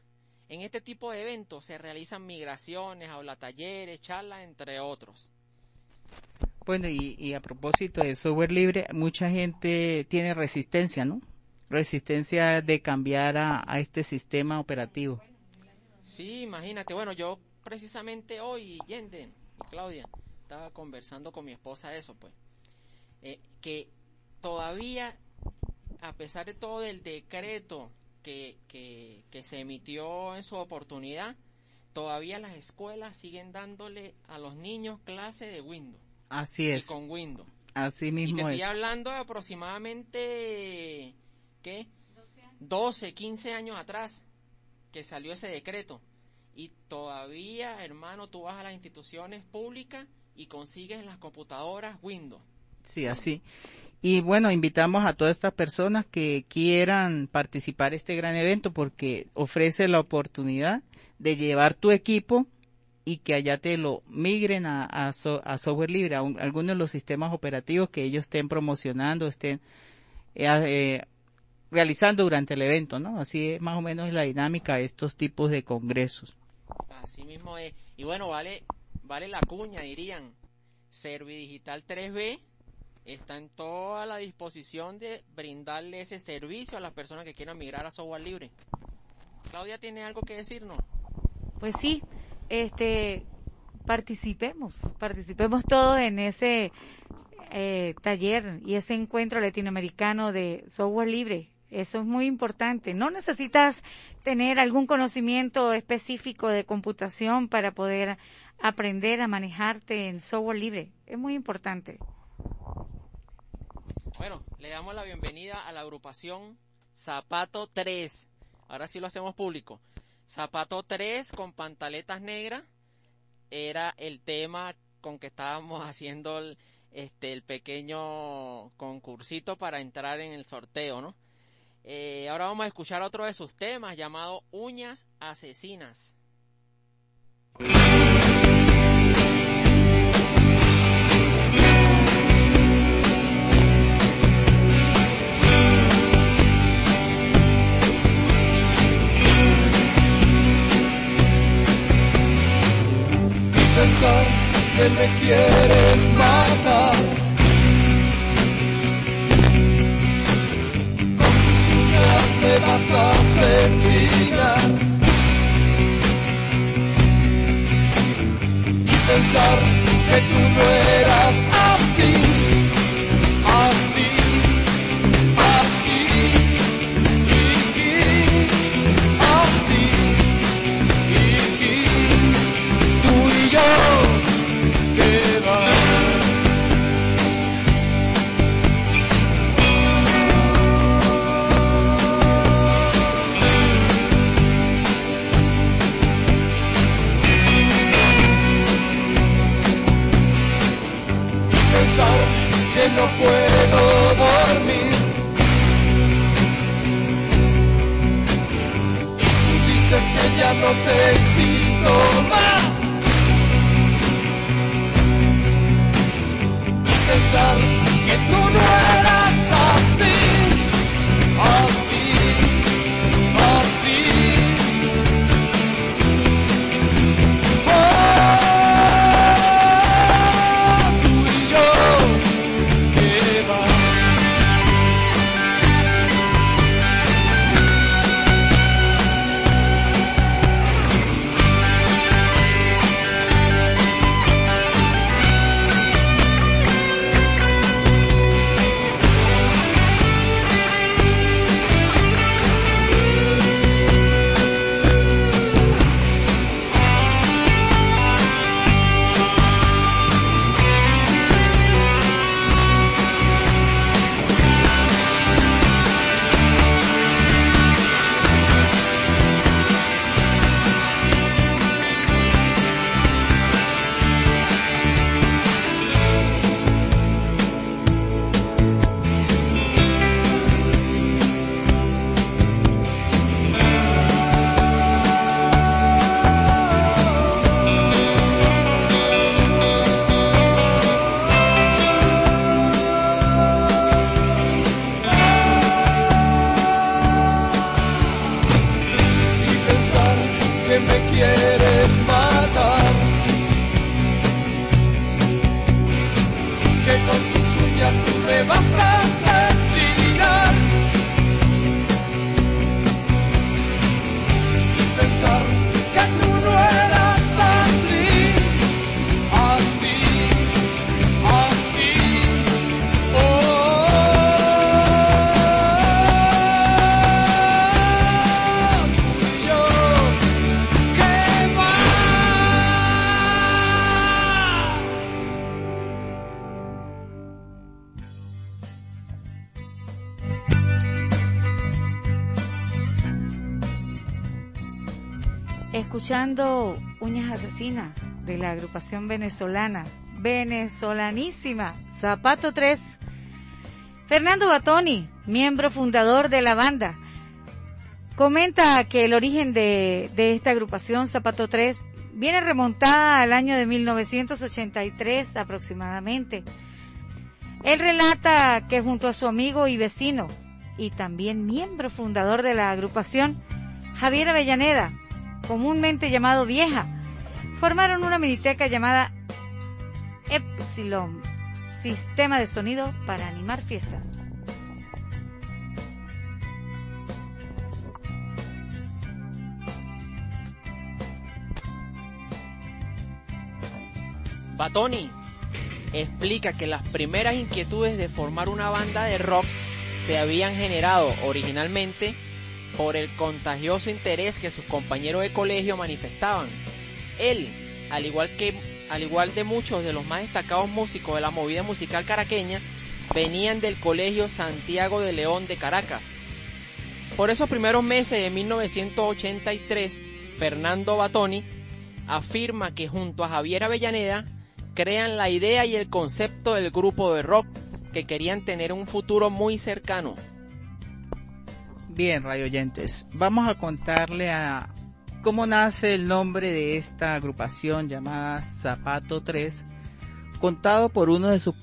En este tipo de eventos se realizan migraciones, aula talleres, charlas, entre otros. Bueno, y, y a propósito de software libre, mucha gente tiene resistencia, ¿no? Resistencia de cambiar a, a este sistema operativo. Sí, imagínate. Bueno, yo precisamente hoy, Yenden y Claudia, estaba conversando con mi esposa eso, pues. Eh, que todavía, a pesar de todo el decreto que, que, que se emitió en su oportunidad, todavía las escuelas siguen dándole a los niños clase de Windows. Así Y es. con Windows. Así Y te mismo estoy es. hablando de aproximadamente, ¿qué? 12, 15 años atrás que salió ese decreto. Y todavía, hermano, tú vas a las instituciones públicas y consigues las computadoras Windows. Sí, así. Y bueno, invitamos a todas estas personas que quieran participar en este gran evento porque ofrece la oportunidad de llevar tu equipo y que allá te lo migren a, a, so- a software libre, a un- algunos de los sistemas operativos que ellos estén promocionando, estén eh, eh, realizando durante el evento, ¿no? Así es más o menos la dinámica de estos tipos de congresos. Así mismo es. Y bueno, vale, vale la cuña, dirían. Servidigital 3B está en toda la disposición de brindarle ese servicio a las personas que quieran migrar a software libre. Claudia tiene algo que decirnos. Pues sí, este, participemos, participemos todos en ese eh, taller y ese encuentro latinoamericano de software libre. Eso es muy importante. No necesitas tener algún conocimiento específico de computación para poder aprender a manejarte en software libre. Es muy importante. Bueno, le damos la bienvenida a la agrupación Zapato 3. Ahora sí lo hacemos público. Zapato 3 con pantaletas negras era el tema con que estábamos haciendo el, este, pequeño concursito para entrar en el sorteo, ¿no? Eh, ahora vamos a escuchar otro de sus temas llamado Uñas Asesinas. Pensar que me quieres matar. Con tus uñas me vas a asesinar. Y pensar que tú no eras así, que no puedo dormir. Dices que ya no te excito más. pensar que tú no eras así, venezolana, venezolanísima, Zapato 3. Fernando Batoni, miembro fundador de la banda, comenta que el origen de, de esta agrupación, Zapato 3, viene remontada al año de 1983 aproximadamente. Él relata que junto a su amigo y vecino, y también miembro fundador de la agrupación, Javier Avellaneda, comúnmente llamado Vieja, formaron una miniteca llamada Epsilon, sistema de sonido para animar fiestas. Batoni explica que las primeras inquietudes de formar una banda de rock se habían generado originalmente por el contagioso interés que sus compañeros de colegio manifestaban. Él, al igual que al igual de muchos de los más destacados músicos de la movida musical caraqueña, venían del Colegio Santiago de León de Caracas. Por esos primeros meses de 1983, Fernando Batoni afirma que junto a Javier Avellaneda crean la idea y el concepto del grupo de rock que querían tener un futuro muy cercano. Bien, radio oyentes, vamos a contarle a cómo nace el nombre de esta agrupación llamada Zapato 3, contado por uno de sus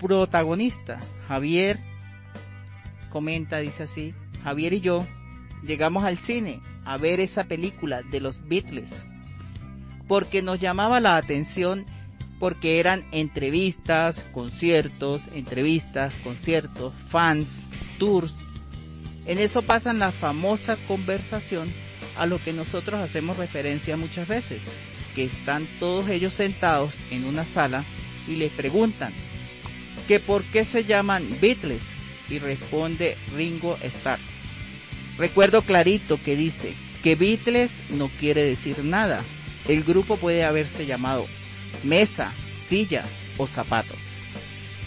protagonistas, Javier. Comenta, dice así, Javier y yo llegamos al cine a ver esa película de los Beatles porque nos llamaba la atención porque eran entrevistas, conciertos, entrevistas, conciertos, fans, tours. En eso pasan la famosa conversación a lo que nosotros hacemos referencia muchas veces, que están todos ellos sentados en una sala y les preguntan que por qué se llaman Beatles y responde Ringo Starr. Recuerdo clarito que dice que Beatles no quiere decir nada. El grupo puede haberse llamado mesa, silla o zapato.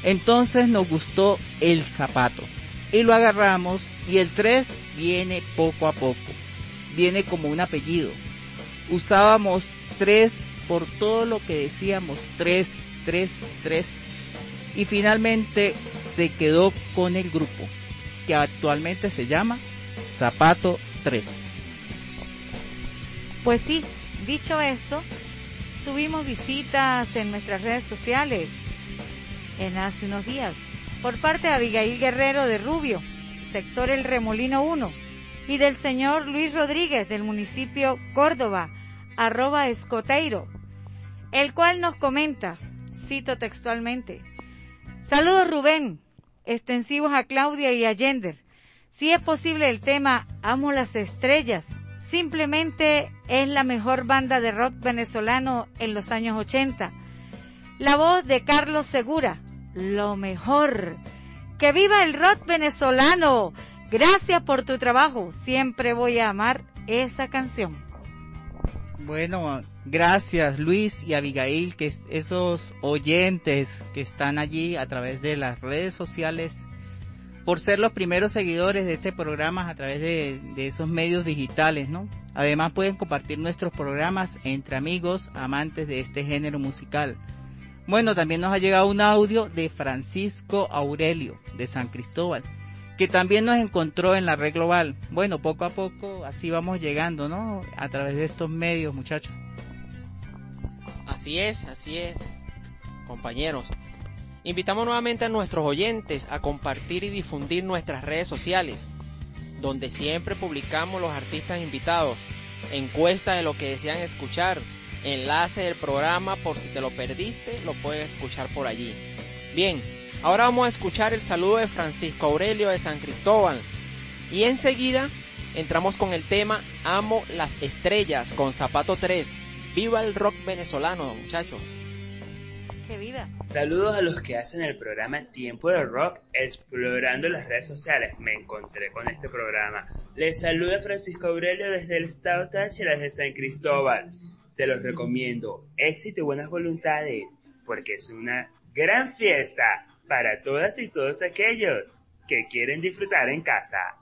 Entonces nos gustó el zapato y lo agarramos y el 3 viene poco a poco. Viene como un apellido. Usábamos 3 por todo lo que decíamos 3, 3, 3 y finalmente se quedó con el grupo que actualmente se llama Zapato 3. Pues sí, dicho esto, tuvimos visitas en nuestras redes sociales en hace unos días por parte de Abigail Guerrero de Rubio, sector El Remolino 1, y del señor Luis Rodríguez del municipio Córdoba, arroba escoteiro, el cual nos comenta, cito textualmente, Saludos Rubén, extensivos a Claudia y a Yender. Si es posible el tema Amo las estrellas, simplemente es la mejor banda de rock venezolano en los años 80. La voz de Carlos Segura, lo mejor. Que viva el rock venezolano. Gracias por tu trabajo. Siempre voy a amar esa canción. Bueno, gracias Luis y Abigail, que es- esos oyentes que están allí a través de las redes sociales, por ser los primeros seguidores de este programa a través de, de esos medios digitales, ¿no? Además pueden compartir nuestros programas entre amigos, amantes de este género musical. Bueno, también nos ha llegado un audio de Francisco Aurelio de San Cristóbal, que también nos encontró en la red global. Bueno, poco a poco así vamos llegando, ¿no? A través de estos medios, muchachos. Así es, así es, compañeros. Invitamos nuevamente a nuestros oyentes a compartir y difundir nuestras redes sociales, donde siempre publicamos los artistas invitados. encuesta de lo que desean escuchar, enlace del programa por si te lo perdiste, lo puedes escuchar por allí. Bien, ahora vamos a escuchar el saludo de Francisco Aurelio de San Cristóbal y enseguida entramos con el tema Amo las estrellas con Zapato 3. Viva el rock venezolano, muchachos. Que viva. Saludos a los que hacen el programa Tiempo de Rock explorando las redes sociales. Me encontré con este programa. Les saluda Francisco Aurelio desde el estado Táchira de San Cristóbal. Se los recomiendo. Éxito y buenas voluntades, porque es una gran fiesta para todas y todos aquellos que quieren disfrutar en casa.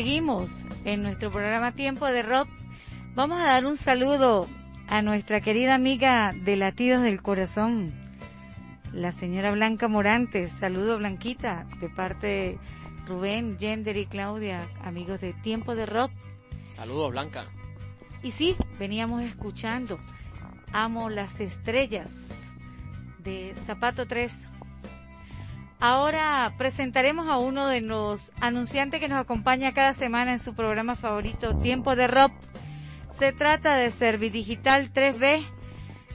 Seguimos en nuestro programa Tiempo de Rock. Vamos a dar un saludo a nuestra querida amiga de Latidos del Corazón, la señora Blanca Morantes. Saludo Blanquita de parte Rubén, Gender y Claudia, amigos de Tiempo de Rock. Saludos, Blanca. Y sí, veníamos escuchando Amo las Estrellas de Zapato 3. Ahora presentaremos a uno de los anunciantes que nos acompaña cada semana en su programa favorito, Tiempo de Rock. Se trata de Servidigital 3B,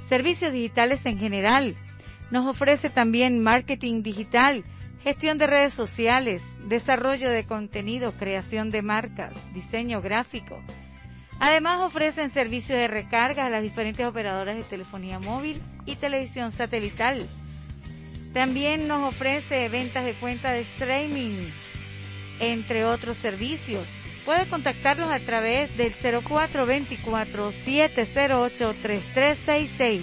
servicios digitales en general. Nos ofrece también marketing digital, gestión de redes sociales, desarrollo de contenido, creación de marcas, diseño gráfico. Además ofrecen servicios de recarga a las diferentes operadoras de telefonía móvil y televisión satelital. También nos ofrece ventas de cuenta de streaming, entre otros servicios. Puede contactarlos a través del 0424-708-3366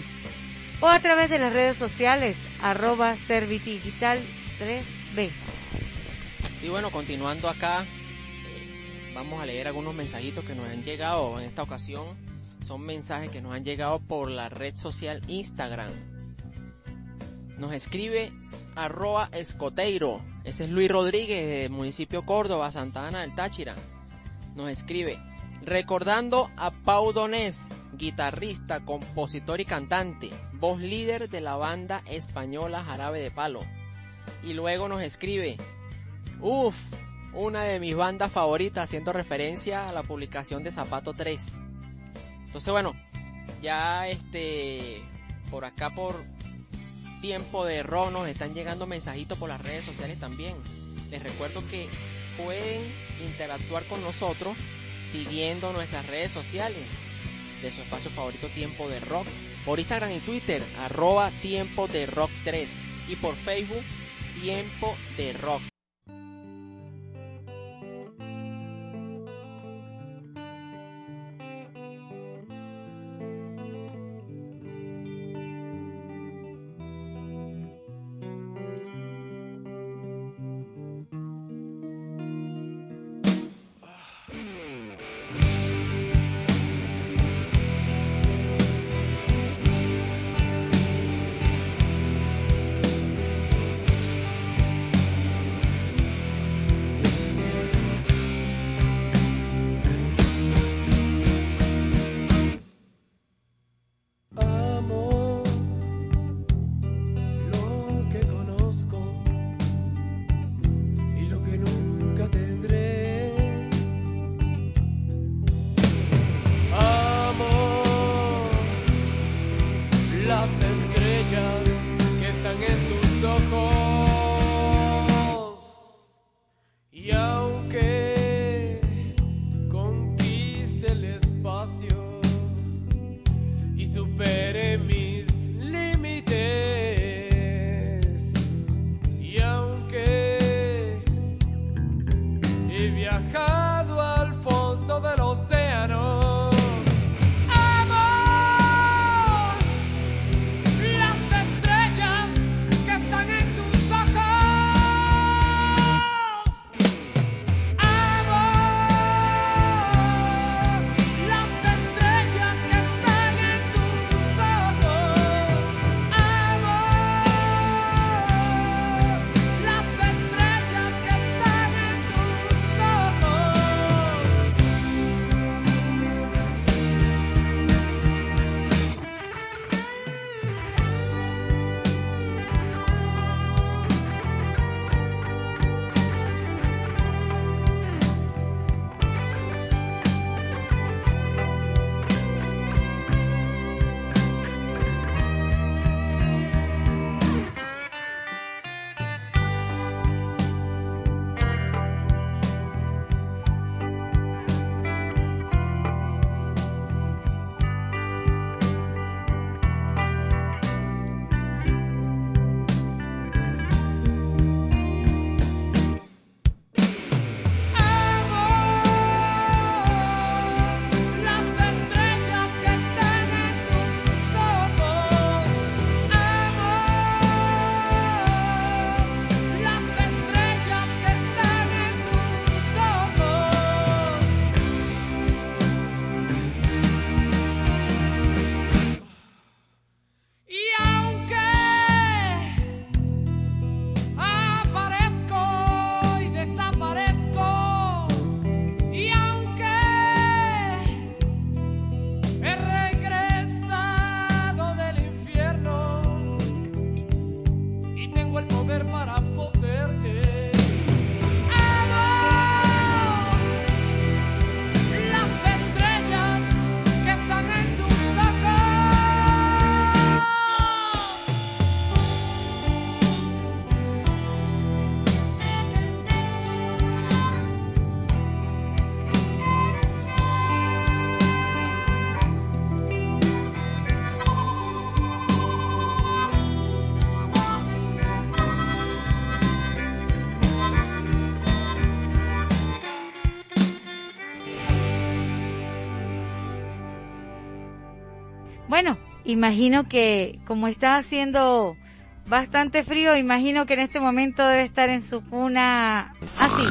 o a través de las redes sociales arroba servitigital 3B. Sí, bueno, continuando acá, eh, vamos a leer algunos mensajitos que nos han llegado en esta ocasión. Son mensajes que nos han llegado por la red social Instagram. Nos escribe arroba escoteiro. Ese es Luis Rodríguez, del municipio Córdoba, Santa Ana del Táchira. Nos escribe, recordando a Pau Donés, guitarrista, compositor y cantante, voz líder de la banda española Jarabe de Palo. Y luego nos escribe, uff, una de mis bandas favoritas, haciendo referencia a la publicación de Zapato 3. Entonces bueno, ya este, por acá por tiempo de rock nos están llegando mensajitos por las redes sociales también. Les recuerdo que pueden interactuar con nosotros siguiendo nuestras redes sociales de su espacio favorito Tiempo de Rock por Instagram y Twitter arroba Tiempo de Rock 3 y por Facebook Tiempo de Rock. Imagino que como está haciendo bastante frío, imagino que en este momento debe estar en su cuna así.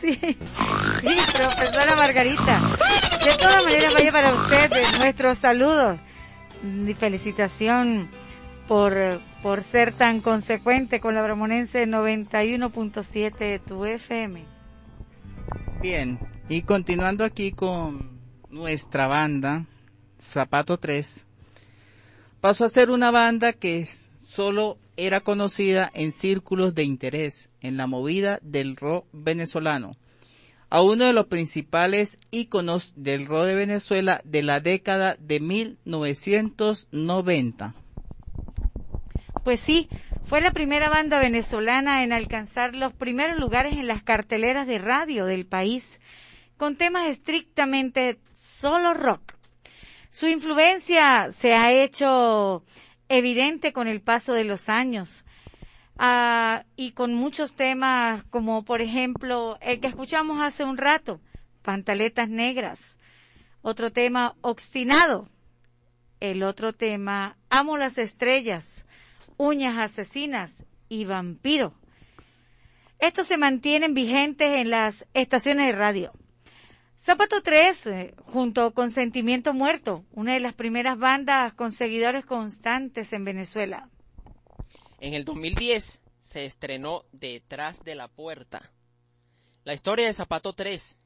Sí, sí, profesora Margarita. De todas maneras, vaya para usted nuestros saludos y felicitación por, por ser tan consecuente con la Bramonense 91.7 de tu FM. Bien, y continuando aquí con nuestra banda, Zapato 3, pasó a ser una banda que solo era conocida en círculos de interés en la movida del rock venezolano, a uno de los principales íconos del rock de Venezuela de la década de 1990. Pues sí, fue la primera banda venezolana en alcanzar los primeros lugares en las carteleras de radio del país, con temas estrictamente solo rock. Su influencia se ha hecho evidente con el paso de los años ah, y con muchos temas como por ejemplo el que escuchamos hace un rato, Pantaletas Negras, otro tema Obstinado, el otro tema Amo las Estrellas, Uñas Asesinas y Vampiro. Estos se mantienen vigentes en las estaciones de radio. Zapato 3, eh, junto con Sentimiento Muerto, una de las primeras bandas con seguidores constantes en Venezuela. En el 2010 se estrenó Detrás de la Puerta. La historia de Zapato 3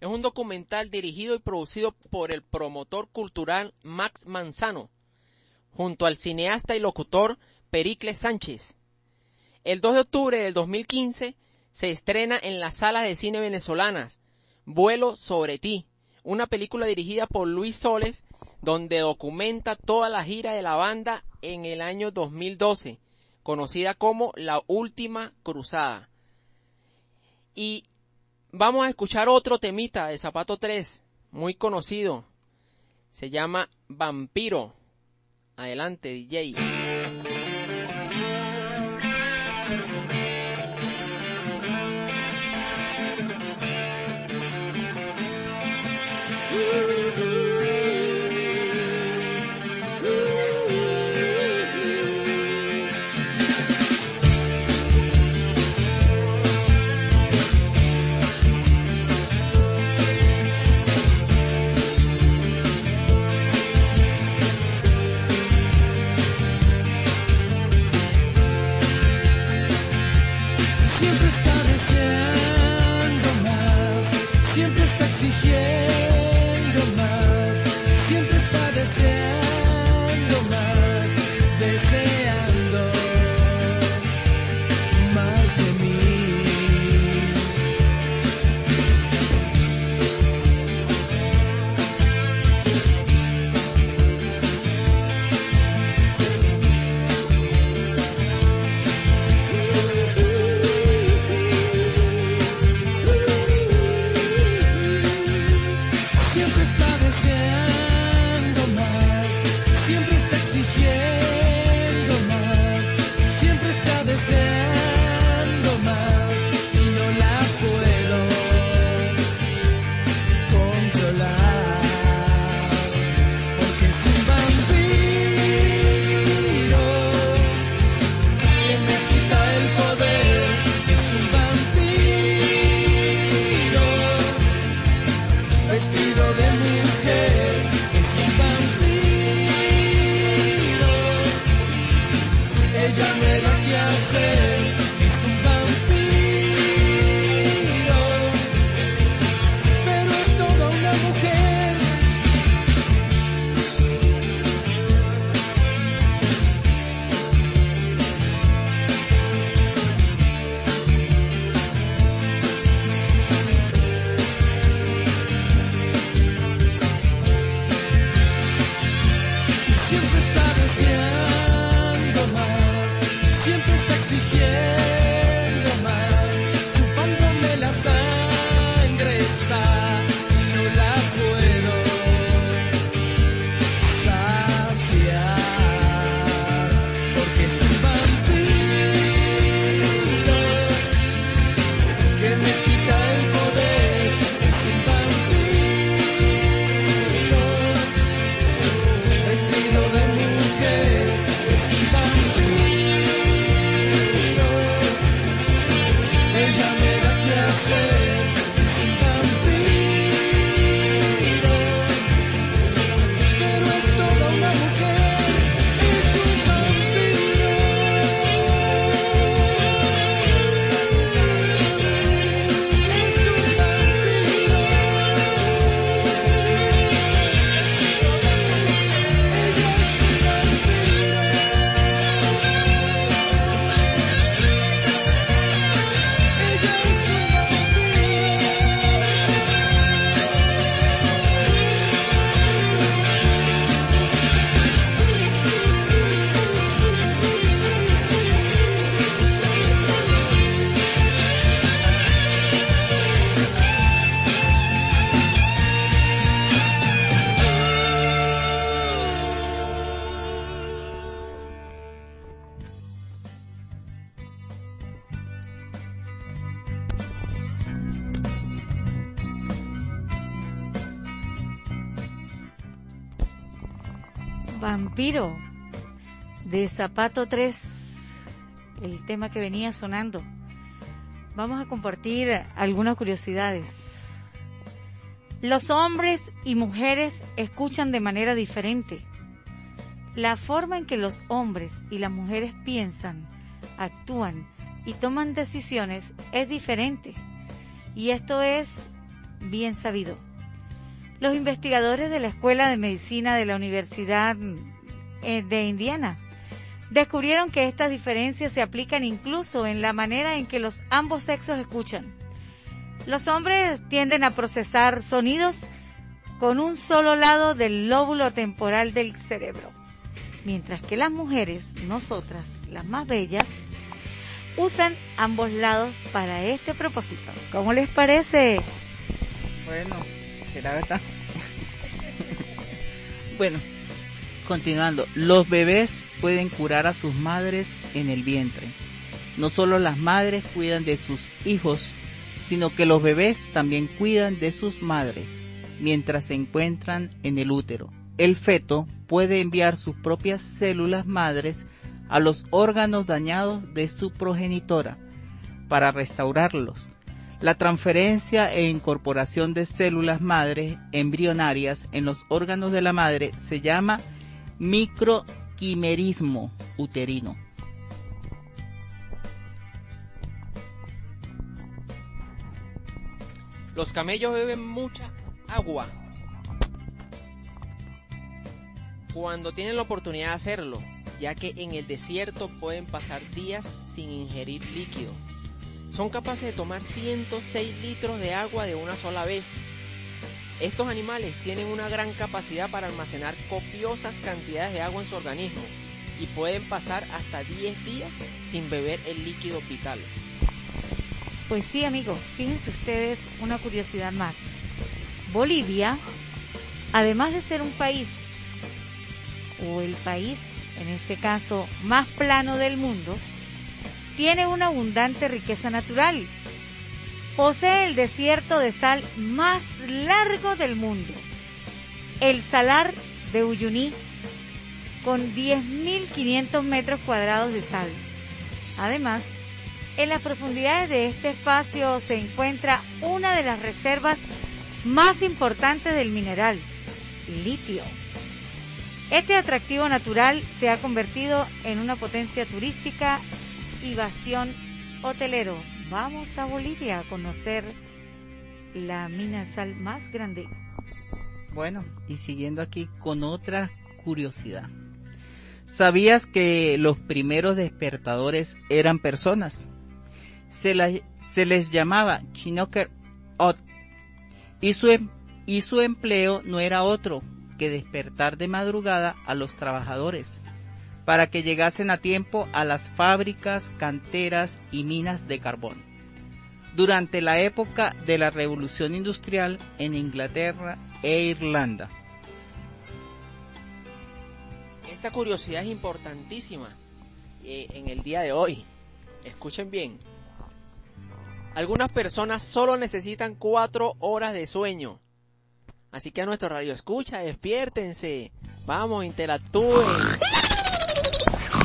es un documental dirigido y producido por el promotor cultural Max Manzano, junto al cineasta y locutor Pericles Sánchez. El 2 de octubre del 2015 se estrena en las salas de cine venezolanas Vuelo sobre ti, una película dirigida por Luis Soles, donde documenta toda la gira de la banda en el año 2012, conocida como La Última Cruzada. Y vamos a escuchar otro temita de Zapato 3, muy conocido. Se llama Vampiro. Adelante, DJ. Vampiro de Zapato 3, el tema que venía sonando. Vamos a compartir algunas curiosidades. Los hombres y mujeres escuchan de manera diferente. La forma en que los hombres y las mujeres piensan, actúan y toman decisiones es diferente. Y esto es bien sabido. Los investigadores de la Escuela de Medicina de la Universidad de Indiana descubrieron que estas diferencias se aplican incluso en la manera en que los ambos sexos escuchan. Los hombres tienden a procesar sonidos con un solo lado del lóbulo temporal del cerebro, mientras que las mujeres, nosotras, las más bellas, usan ambos lados para este propósito. ¿Cómo les parece? Bueno, será verdad. bueno, continuando. Los bebés pueden curar a sus madres en el vientre. No solo las madres cuidan de sus hijos, sino que los bebés también cuidan de sus madres mientras se encuentran en el útero. El feto puede enviar sus propias células madres a los órganos dañados de su progenitora para restaurarlos. La transferencia e incorporación de células madre embrionarias en los órganos de la madre se llama microquimerismo uterino. Los camellos beben mucha agua cuando tienen la oportunidad de hacerlo, ya que en el desierto pueden pasar días sin ingerir líquido. Son capaces de tomar 106 litros de agua de una sola vez. Estos animales tienen una gran capacidad para almacenar copiosas cantidades de agua en su organismo y pueden pasar hasta 10 días sin beber el líquido vital. Pues sí, amigos, fíjense ustedes una curiosidad más. Bolivia, además de ser un país, o el país, en este caso, más plano del mundo, tiene una abundante riqueza natural. Posee el desierto de sal más largo del mundo, el Salar de Uyuni, con 10.500 metros cuadrados de sal. Además, en las profundidades de este espacio se encuentra una de las reservas más importantes del mineral, litio. Este atractivo natural se ha convertido en una potencia turística y bastión hotelero. Vamos a Bolivia a conocer la mina sal más grande. Bueno, y siguiendo aquí con otra curiosidad. ¿Sabías que los primeros despertadores eran personas? Se, les llamaba Chinoker Ot em- y su empleo no era otro que despertar de madrugada a los trabajadores para que llegasen a tiempo a las fábricas, canteras y minas de carbón. Durante la época de la revolución industrial en Inglaterra e Irlanda. Esta curiosidad es importantísima eh, en el día de hoy. Escuchen bien. Algunas personas solo necesitan cuatro horas de sueño. Así que a nuestro radio escucha, despiértense. Vamos, interactúen.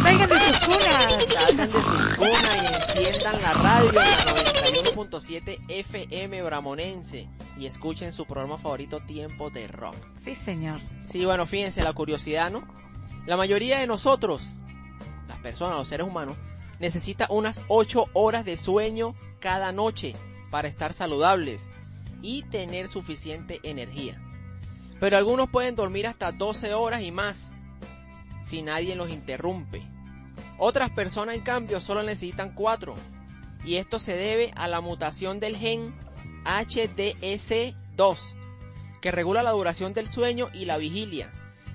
Salgan de sus cunas. Salgan de sus cunas y enciendan la radio en la 91.7 FM Bramonense y escuchen su programa favorito Tiempo de Rock. Sí, señor. Sí, bueno, fíjense la curiosidad, ¿no? La mayoría de nosotros, las personas, los seres humanos, necesita unas 8 horas de sueño cada noche para estar saludables y tener suficiente energía. Pero algunos pueden dormir hasta 12 horas y más si nadie los interrumpe. Otras personas, en cambio, solo necesitan 4 y esto se debe a la mutación del gen HDS2 que regula la duración del sueño y la vigilia,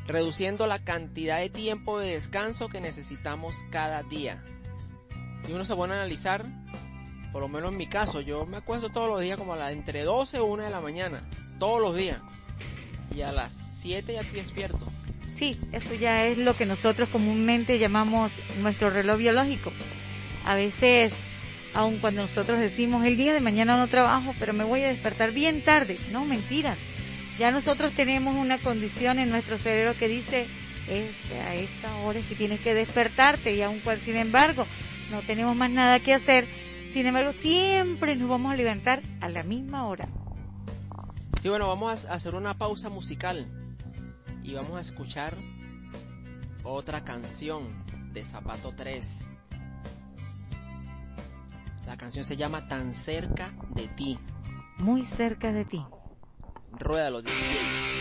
reduciendo la cantidad de tiempo de descanso que necesitamos cada día. Y uno se pone a analizar, por lo menos en mi caso, yo me acuesto todos los días como a la entre 12 y 1 de la mañana, todos los días. Y a las 7 ya estoy despierto. Sí, eso ya es lo que nosotros comúnmente llamamos nuestro reloj biológico. A veces, aun cuando nosotros decimos el día de mañana no trabajo, pero me voy a despertar bien tarde, no, mentiras. Ya nosotros tenemos una condición en nuestro cerebro que dice, a esta hora es que tienes que despertarte y aun cual, sin embargo, no tenemos más nada que hacer, sin embargo, siempre nos vamos a levantar a la misma hora. Sí, bueno, vamos a hacer una pausa musical y vamos a escuchar otra canción de Zapato 3. La canción se llama Tan cerca de ti. Muy cerca de ti. Rueda los 10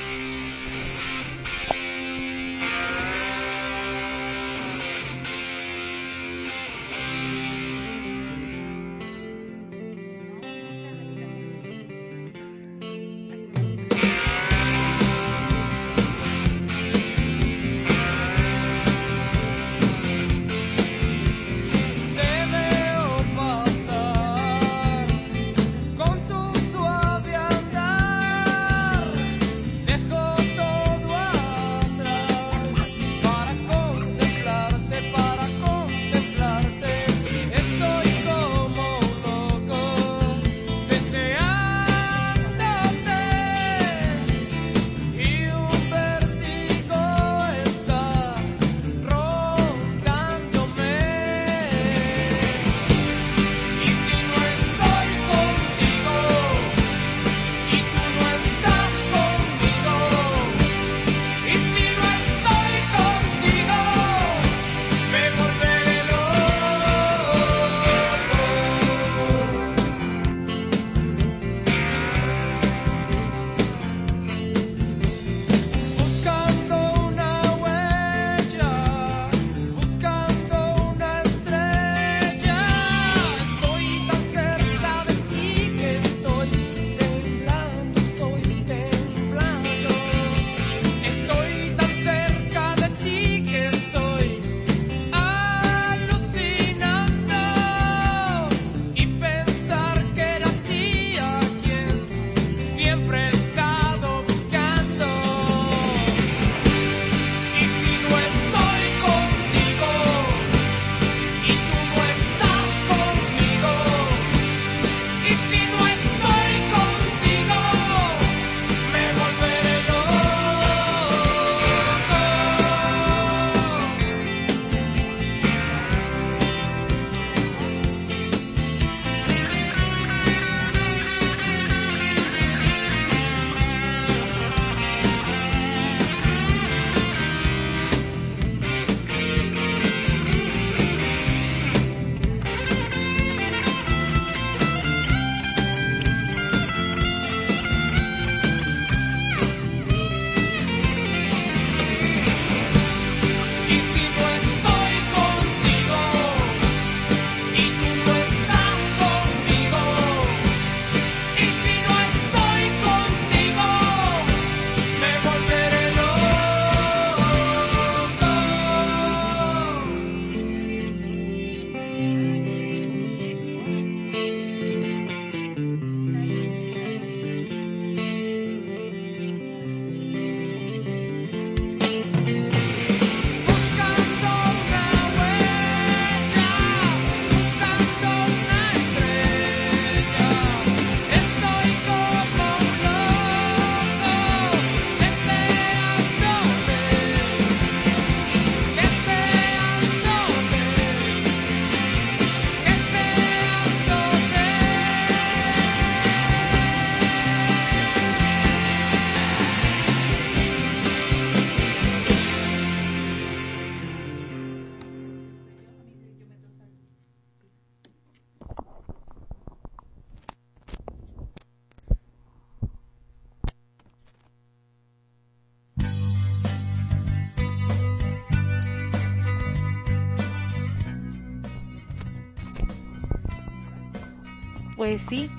sí,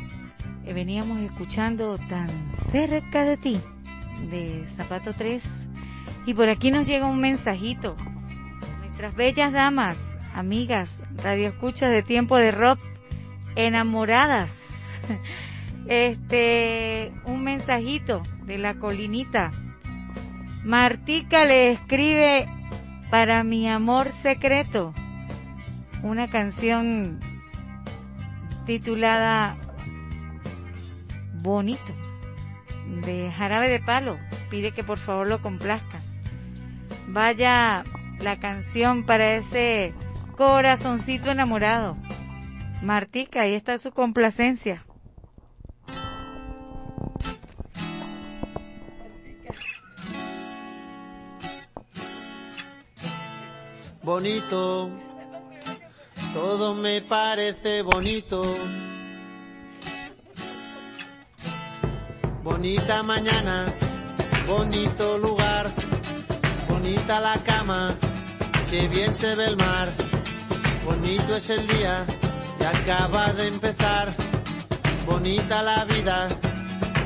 eh, veníamos escuchando tan cerca de ti de Zapato 3 y por aquí nos llega un mensajito. Nuestras bellas damas, amigas, radio escuchas de tiempo de rock, enamoradas. Este, un mensajito de la colinita. Martica le escribe para mi amor secreto una canción titulada Bonito de Jarabe de Palo. Pide que por favor lo complazca. Vaya la canción para ese corazoncito enamorado. Martica, ahí está su complacencia. bonito, todo me parece bonito. Bonita mañana, bonito lugar, bonita la cama, que bien se ve el mar. Bonito es el día que acaba de empezar, bonita la vida.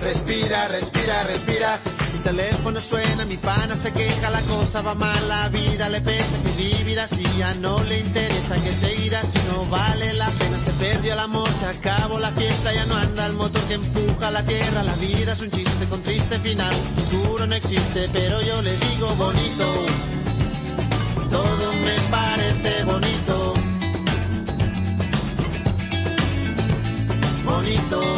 Respira, respira, respira, mi teléfono suena, mi pana se queja, la cosa va mal, la vida le pesa, que vivir así ya no le interesa, que seguir así no vale la pena, se perdió el amor, se acabó la fiesta, ya no anda el motor que empuja la tierra, la vida es un chiste con triste final, futuro no existe, pero yo le digo bonito, todo me parece bonito, bonito,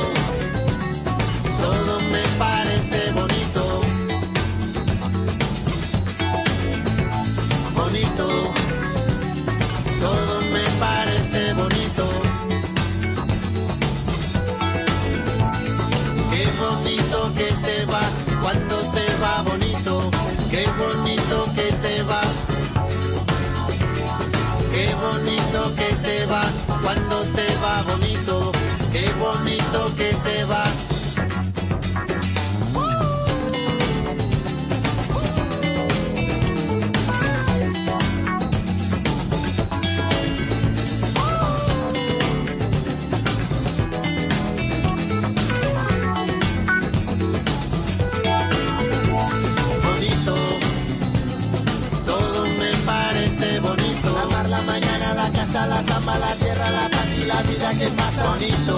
la tierra, la paz y la vida que pasa. Bonito.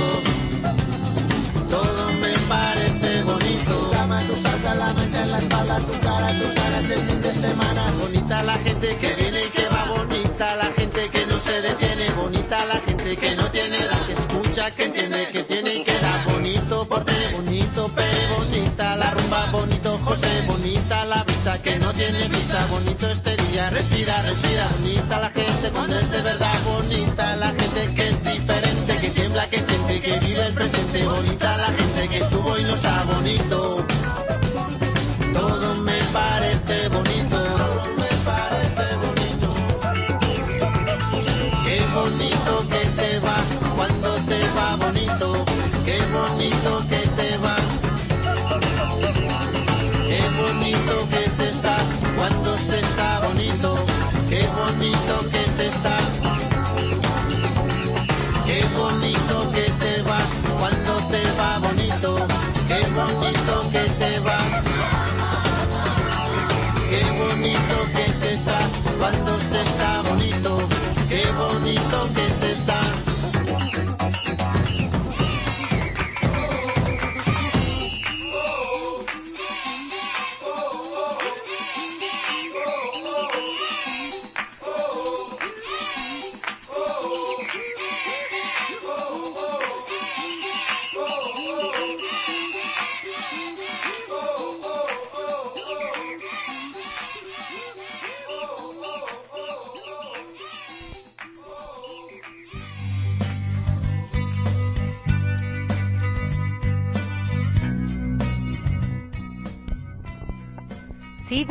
Todo me parece bonito. Tu cama, tu salsa, la mancha en la espalda, tu cara, tus ganas el fin de semana. Bonita la gente que viene y que va. Bonita la gente que no se detiene. Bonita la gente que no tiene edad. Que escucha, que entiende, que tiene y que da. Bonito porte, bonito pe, bonita la rumba, bonito José, bonita la brisa que no tiene brisa, bonito este respira, respira, bonita la gente cuando es de verdad, bonita la gente que es diferente, que tiembla, que siente, que vive el presente, bonita la gente que estuvo y no está bonito.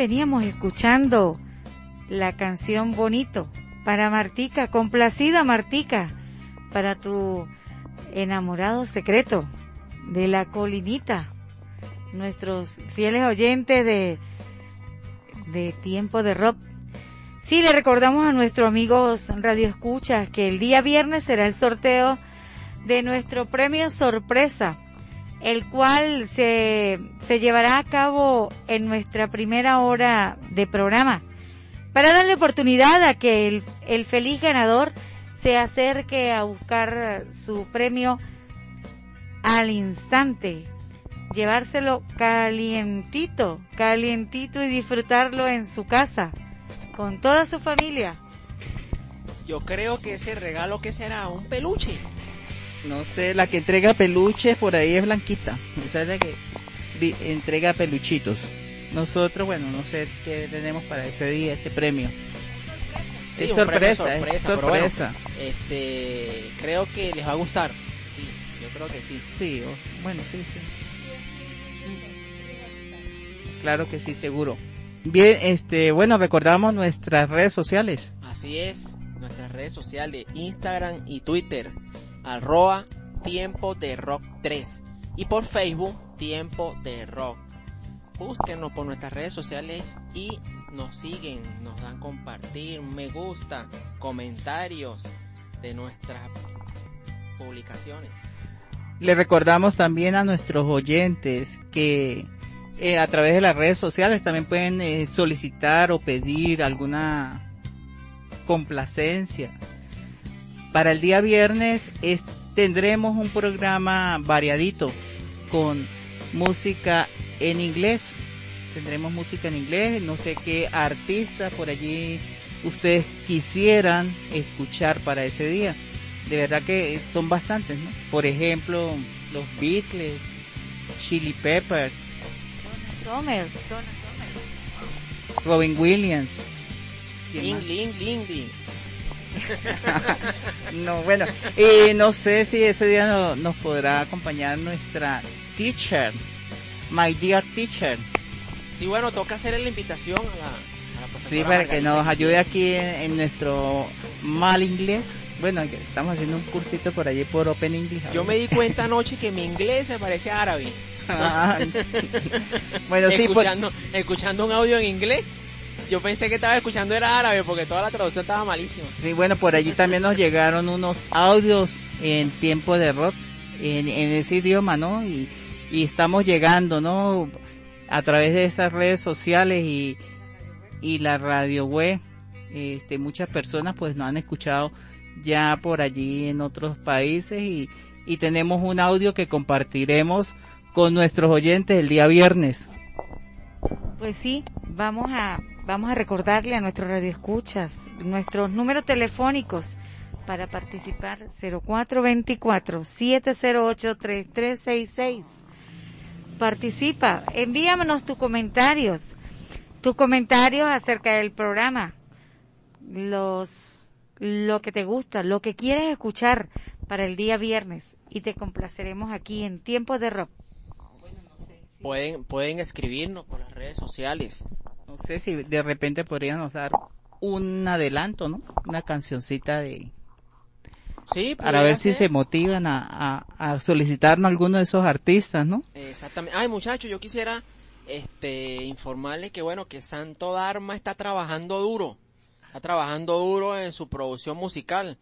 Veníamos escuchando la canción Bonito para Martica, complacida Martica, para tu enamorado secreto de la colinita, nuestros fieles oyentes de, de Tiempo de Rock. Sí, le recordamos a nuestros amigos Radio Escucha que el día viernes será el sorteo de nuestro premio sorpresa, el cual se, se llevará a cabo en nuestra primera hora de programa, para darle oportunidad a que el, el feliz ganador se acerque a buscar su premio al instante, llevárselo calientito, calientito y disfrutarlo en su casa, con toda su familia. Yo creo que ese regalo que será un peluche. No sé, la que entrega peluches por ahí es Blanquita. Esa es la que entrega peluchitos. Nosotros, bueno, no sé qué tenemos para ese día, este premio. Sí, es premio sorpresa, es sorpresa, bueno, sorpresa. este, creo que les va a gustar. Sí, yo creo que sí. Sí, bueno, sí, sí. Claro que sí, seguro. Bien, este, bueno, recordamos nuestras redes sociales. Así es, nuestras redes sociales, Instagram y Twitter, arroba tiempo de rock 3 y por Facebook, tiempo de rock. Búsquenos por nuestras redes sociales y nos siguen, nos dan compartir, me gusta, comentarios de nuestras publicaciones. Le recordamos también a nuestros oyentes que eh, a través de las redes sociales también pueden eh, solicitar o pedir alguna complacencia. Para el día viernes es- tendremos un programa variadito con música en inglés. Tendremos música en inglés, no sé qué artistas por allí ustedes quisieran escuchar para ese día. De verdad que son bastantes, ¿no? Por ejemplo, los Beatles, Chili Pepper, Sommer, Robin Williams. ¿Quién más? Ling, ling, ling, ling. No, bueno, y no sé si ese día no- nos podrá acompañar nuestra teacher, my dear teacher. Sí, bueno, toca hacerle la invitación a la, a la Sí, para que nos ayude aquí en, en nuestro mal inglés. Bueno, estamos haciendo un cursito por allí por Open English. Yo me di cuenta anoche que mi inglés se parece a árabe. Ah, bueno, sí, pues- escuchando, escuchando un audio en inglés. Yo pensé que estaba escuchando era árabe porque toda la traducción estaba malísima. Sí, bueno, por allí también nos llegaron unos audios en tiempo de rock, en, en ese idioma, ¿no? Y, y estamos llegando, ¿no? A través de esas redes sociales y, y la radio web, este, muchas personas pues nos han escuchado ya por allí en otros países y, y tenemos un audio que compartiremos con nuestros oyentes el día viernes. Pues sí, vamos a, vamos a recordarle a nuestros radioescuchas nuestros números telefónicos para participar 0424-708-3366. Participa, envíanos tus comentarios, tus comentarios acerca del programa, los, lo que te gusta, lo que quieres escuchar para el día viernes y te complaceremos aquí en Tiempo de Rock. Pueden, pueden escribirnos por las redes sociales. No sé si de repente podríamos dar un adelanto, ¿no? Una cancioncita de... Sí, Para ver si se motivan a, a, a solicitarnos alguno de esos artistas, ¿no? Exactamente. Ay, muchachos, yo quisiera este informarles que bueno, que Santo Dharma está trabajando duro. Está trabajando duro en su producción musical.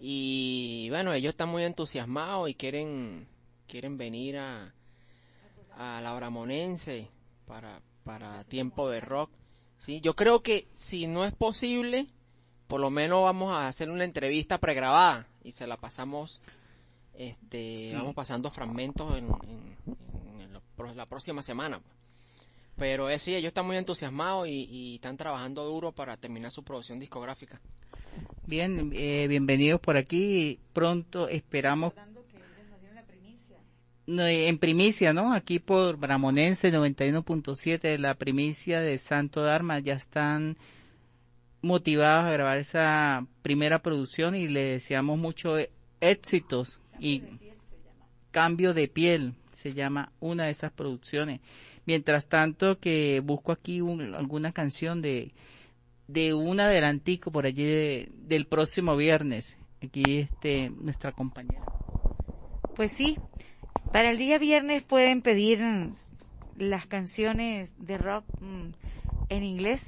Y bueno, ellos están muy entusiasmados y quieren quieren venir a a la Bramonense para para tiempo de rock. Sí, yo creo que si no es posible, por lo menos vamos a hacer una entrevista pregrabada y se la pasamos este Sí. vamos pasando fragmentos en, en- en lo- la próxima semana pero es sí ellos están muy entusiasmados y, y están trabajando duro para terminar su producción discográfica Bien, eh, bienvenidos por aquí. Pronto esperamos eh, en primicia, ¿no? Aquí por Bramonense 91.7, la primicia de Santo Dharma, ya están motivados a grabar esa primera producción y le deseamos muchos éxitos y cambio de, piel, se llama una de esas producciones. Mientras tanto que busco aquí un, alguna canción de de un adelantico por allí del próximo viernes. Aquí este nuestra compañera. Pues sí, para el día viernes pueden pedir mm, las canciones de rock mm, en inglés.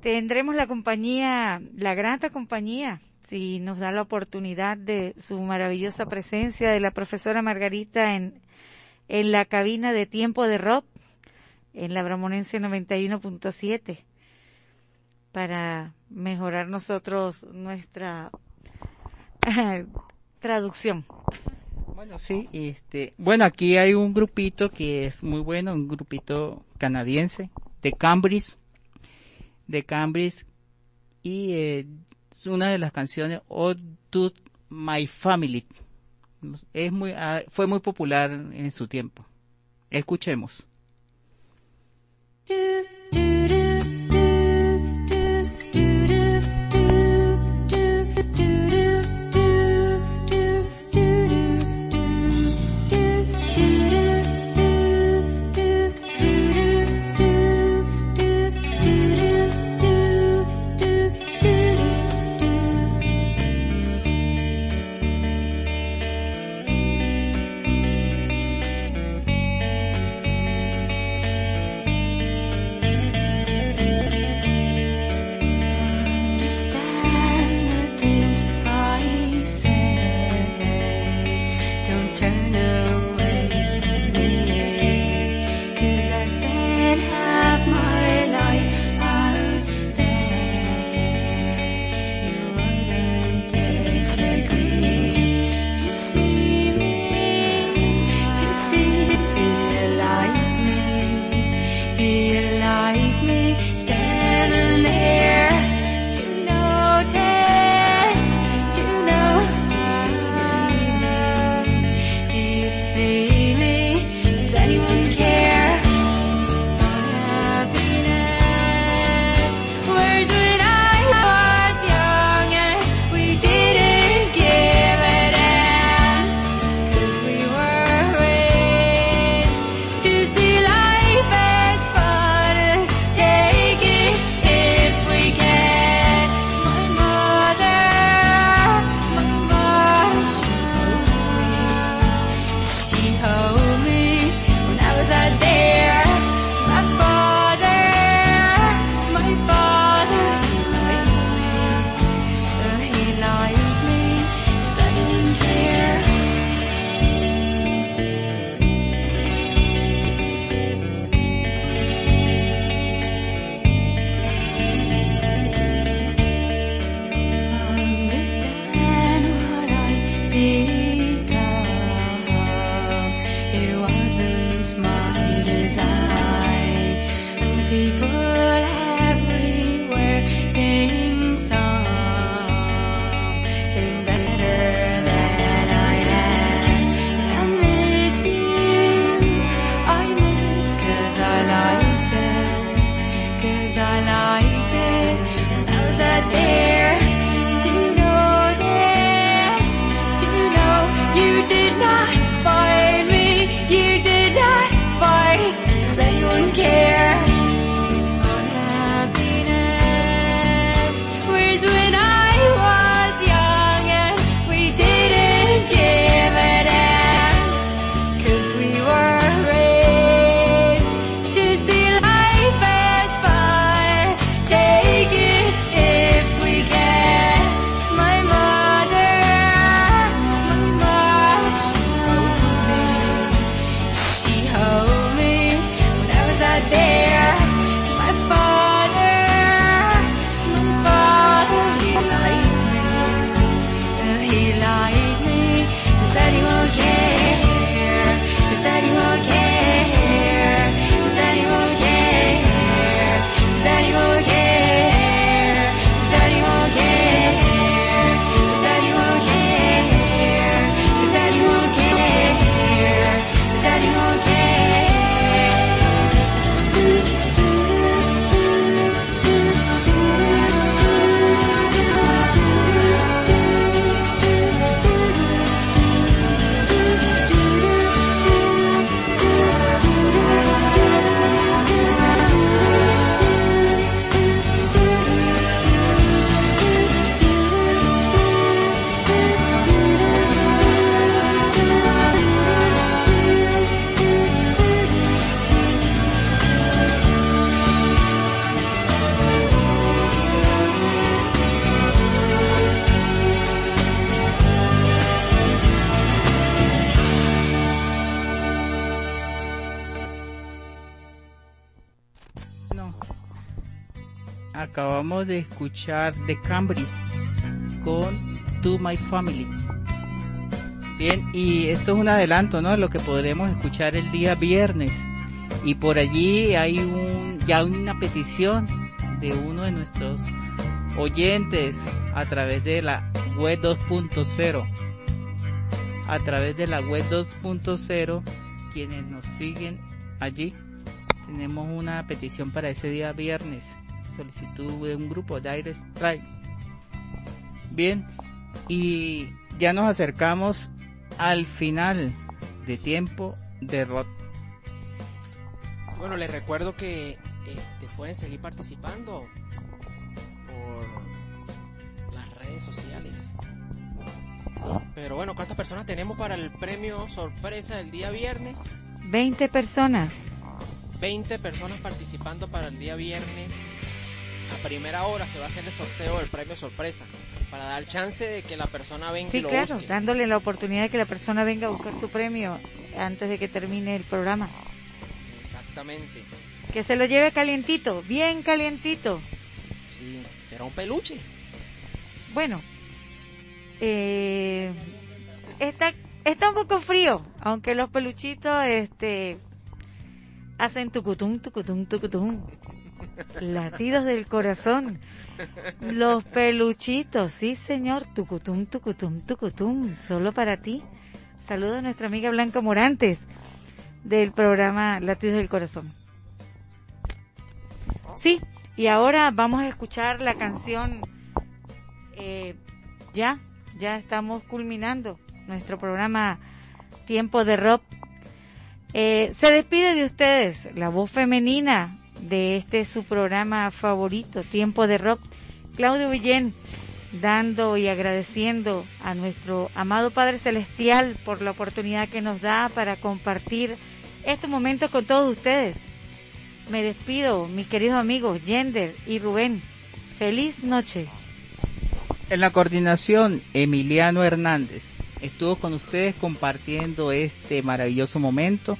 Tendremos la compañía, la grata compañía, si nos da la oportunidad de su maravillosa presencia de la profesora Margarita en, en la cabina de tiempo de rock en la Bramonense 91.7 para mejorar nosotros nuestra traducción. Bueno, sí, este, bueno, aquí hay un grupito que es muy bueno, un grupito canadiense de Cambridge, de Cambridge, y eh, es una de las canciones oh, All to My Family. Es muy, ah, fue muy popular en su tiempo. Escuchemos. Acabamos de escuchar The Cambridge con To My Family. Bien, y esto es un adelanto, ¿no? Lo que podremos escuchar el día viernes. Y por allí hay un, ya una petición de uno de nuestros oyentes a través de la web 2.0. A través de la web 2.0, quienes nos siguen allí, tenemos una petición para ese día viernes. Solicitud de un grupo Direct Strike. Bien, y ya nos acercamos al final de tiempo de rock. Bueno, les recuerdo que este, pueden seguir participando por las redes sociales. Sí, pero bueno, ¿cuántas personas tenemos para el premio sorpresa del día viernes? 20 personas. 20 personas participando para el día viernes. A primera hora se va a hacer el sorteo del premio sorpresa para dar chance de que la persona venga Sí, y lo claro, busque. dándole la oportunidad de que la persona venga a buscar su premio antes de que termine el programa. Exactamente. Que se lo lleve calientito, bien calientito. Sí, será un peluche. Bueno, eh, está, está un poco frío, aunque los peluchitos este, hacen tucutum, tucutum, tucutum. Latidos del corazón. Los peluchitos, sí señor, tucutum, tucutum, tucutum, solo para ti. Saludo a nuestra amiga Blanca Morantes del programa Latidos del Corazón. Sí, y ahora vamos a escuchar la canción eh, ya, ya estamos culminando nuestro programa Tiempo de Rock. Eh, se despide de ustedes la voz femenina de este su programa favorito, Tiempo de Rock, Claudio Villén, dando y agradeciendo a nuestro amado Padre Celestial por la oportunidad que nos da para compartir estos momentos con todos ustedes. Me despido, mis queridos amigos Yender y Rubén. Feliz noche. En la coordinación, Emiliano Hernández estuvo con ustedes compartiendo este maravilloso momento.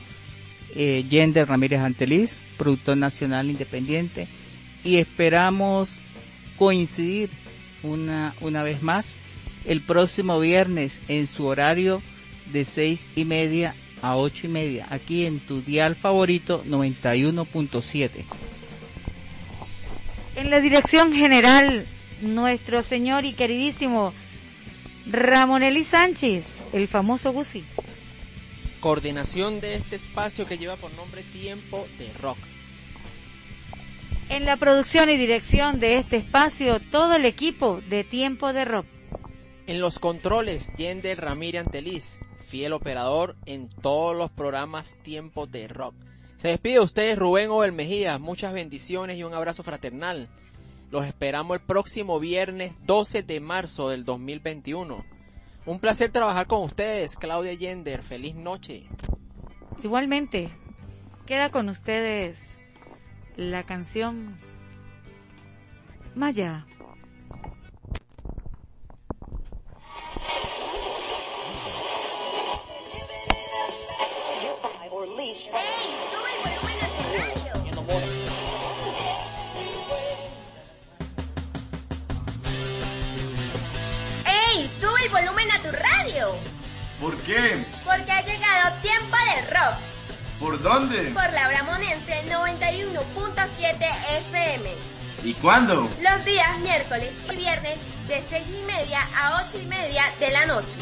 Eh, Yender Ramírez Anteliz, productor nacional independiente, y esperamos coincidir una, una vez más el próximo viernes en su horario de seis y media a ocho y media, aquí en tu dial favorito 91.7. En la dirección general, nuestro señor y queridísimo Ramón Eli Sánchez, el famoso Gusi. Coordinación de este espacio que lleva por nombre Tiempo de Rock. En la producción y dirección de este espacio, todo el equipo de Tiempo de Rock. En los controles, Yender Ramírez Anteliz, fiel operador en todos los programas Tiempo de Rock. Se despide de ustedes Rubén Obel Mejía, muchas bendiciones y un abrazo fraternal. Los esperamos el próximo viernes 12 de marzo del 2021. Un placer trabajar con ustedes, Claudia Yender. Feliz noche. Igualmente, queda con ustedes la canción Maya. ¡Ey! ¿Por qué? Porque ha llegado tiempo de rock ¿Por dónde? por la Bramonense 91.7 FM. ¿Y cuándo? Los días miércoles y viernes de 6 y media a 8 y media de la noche.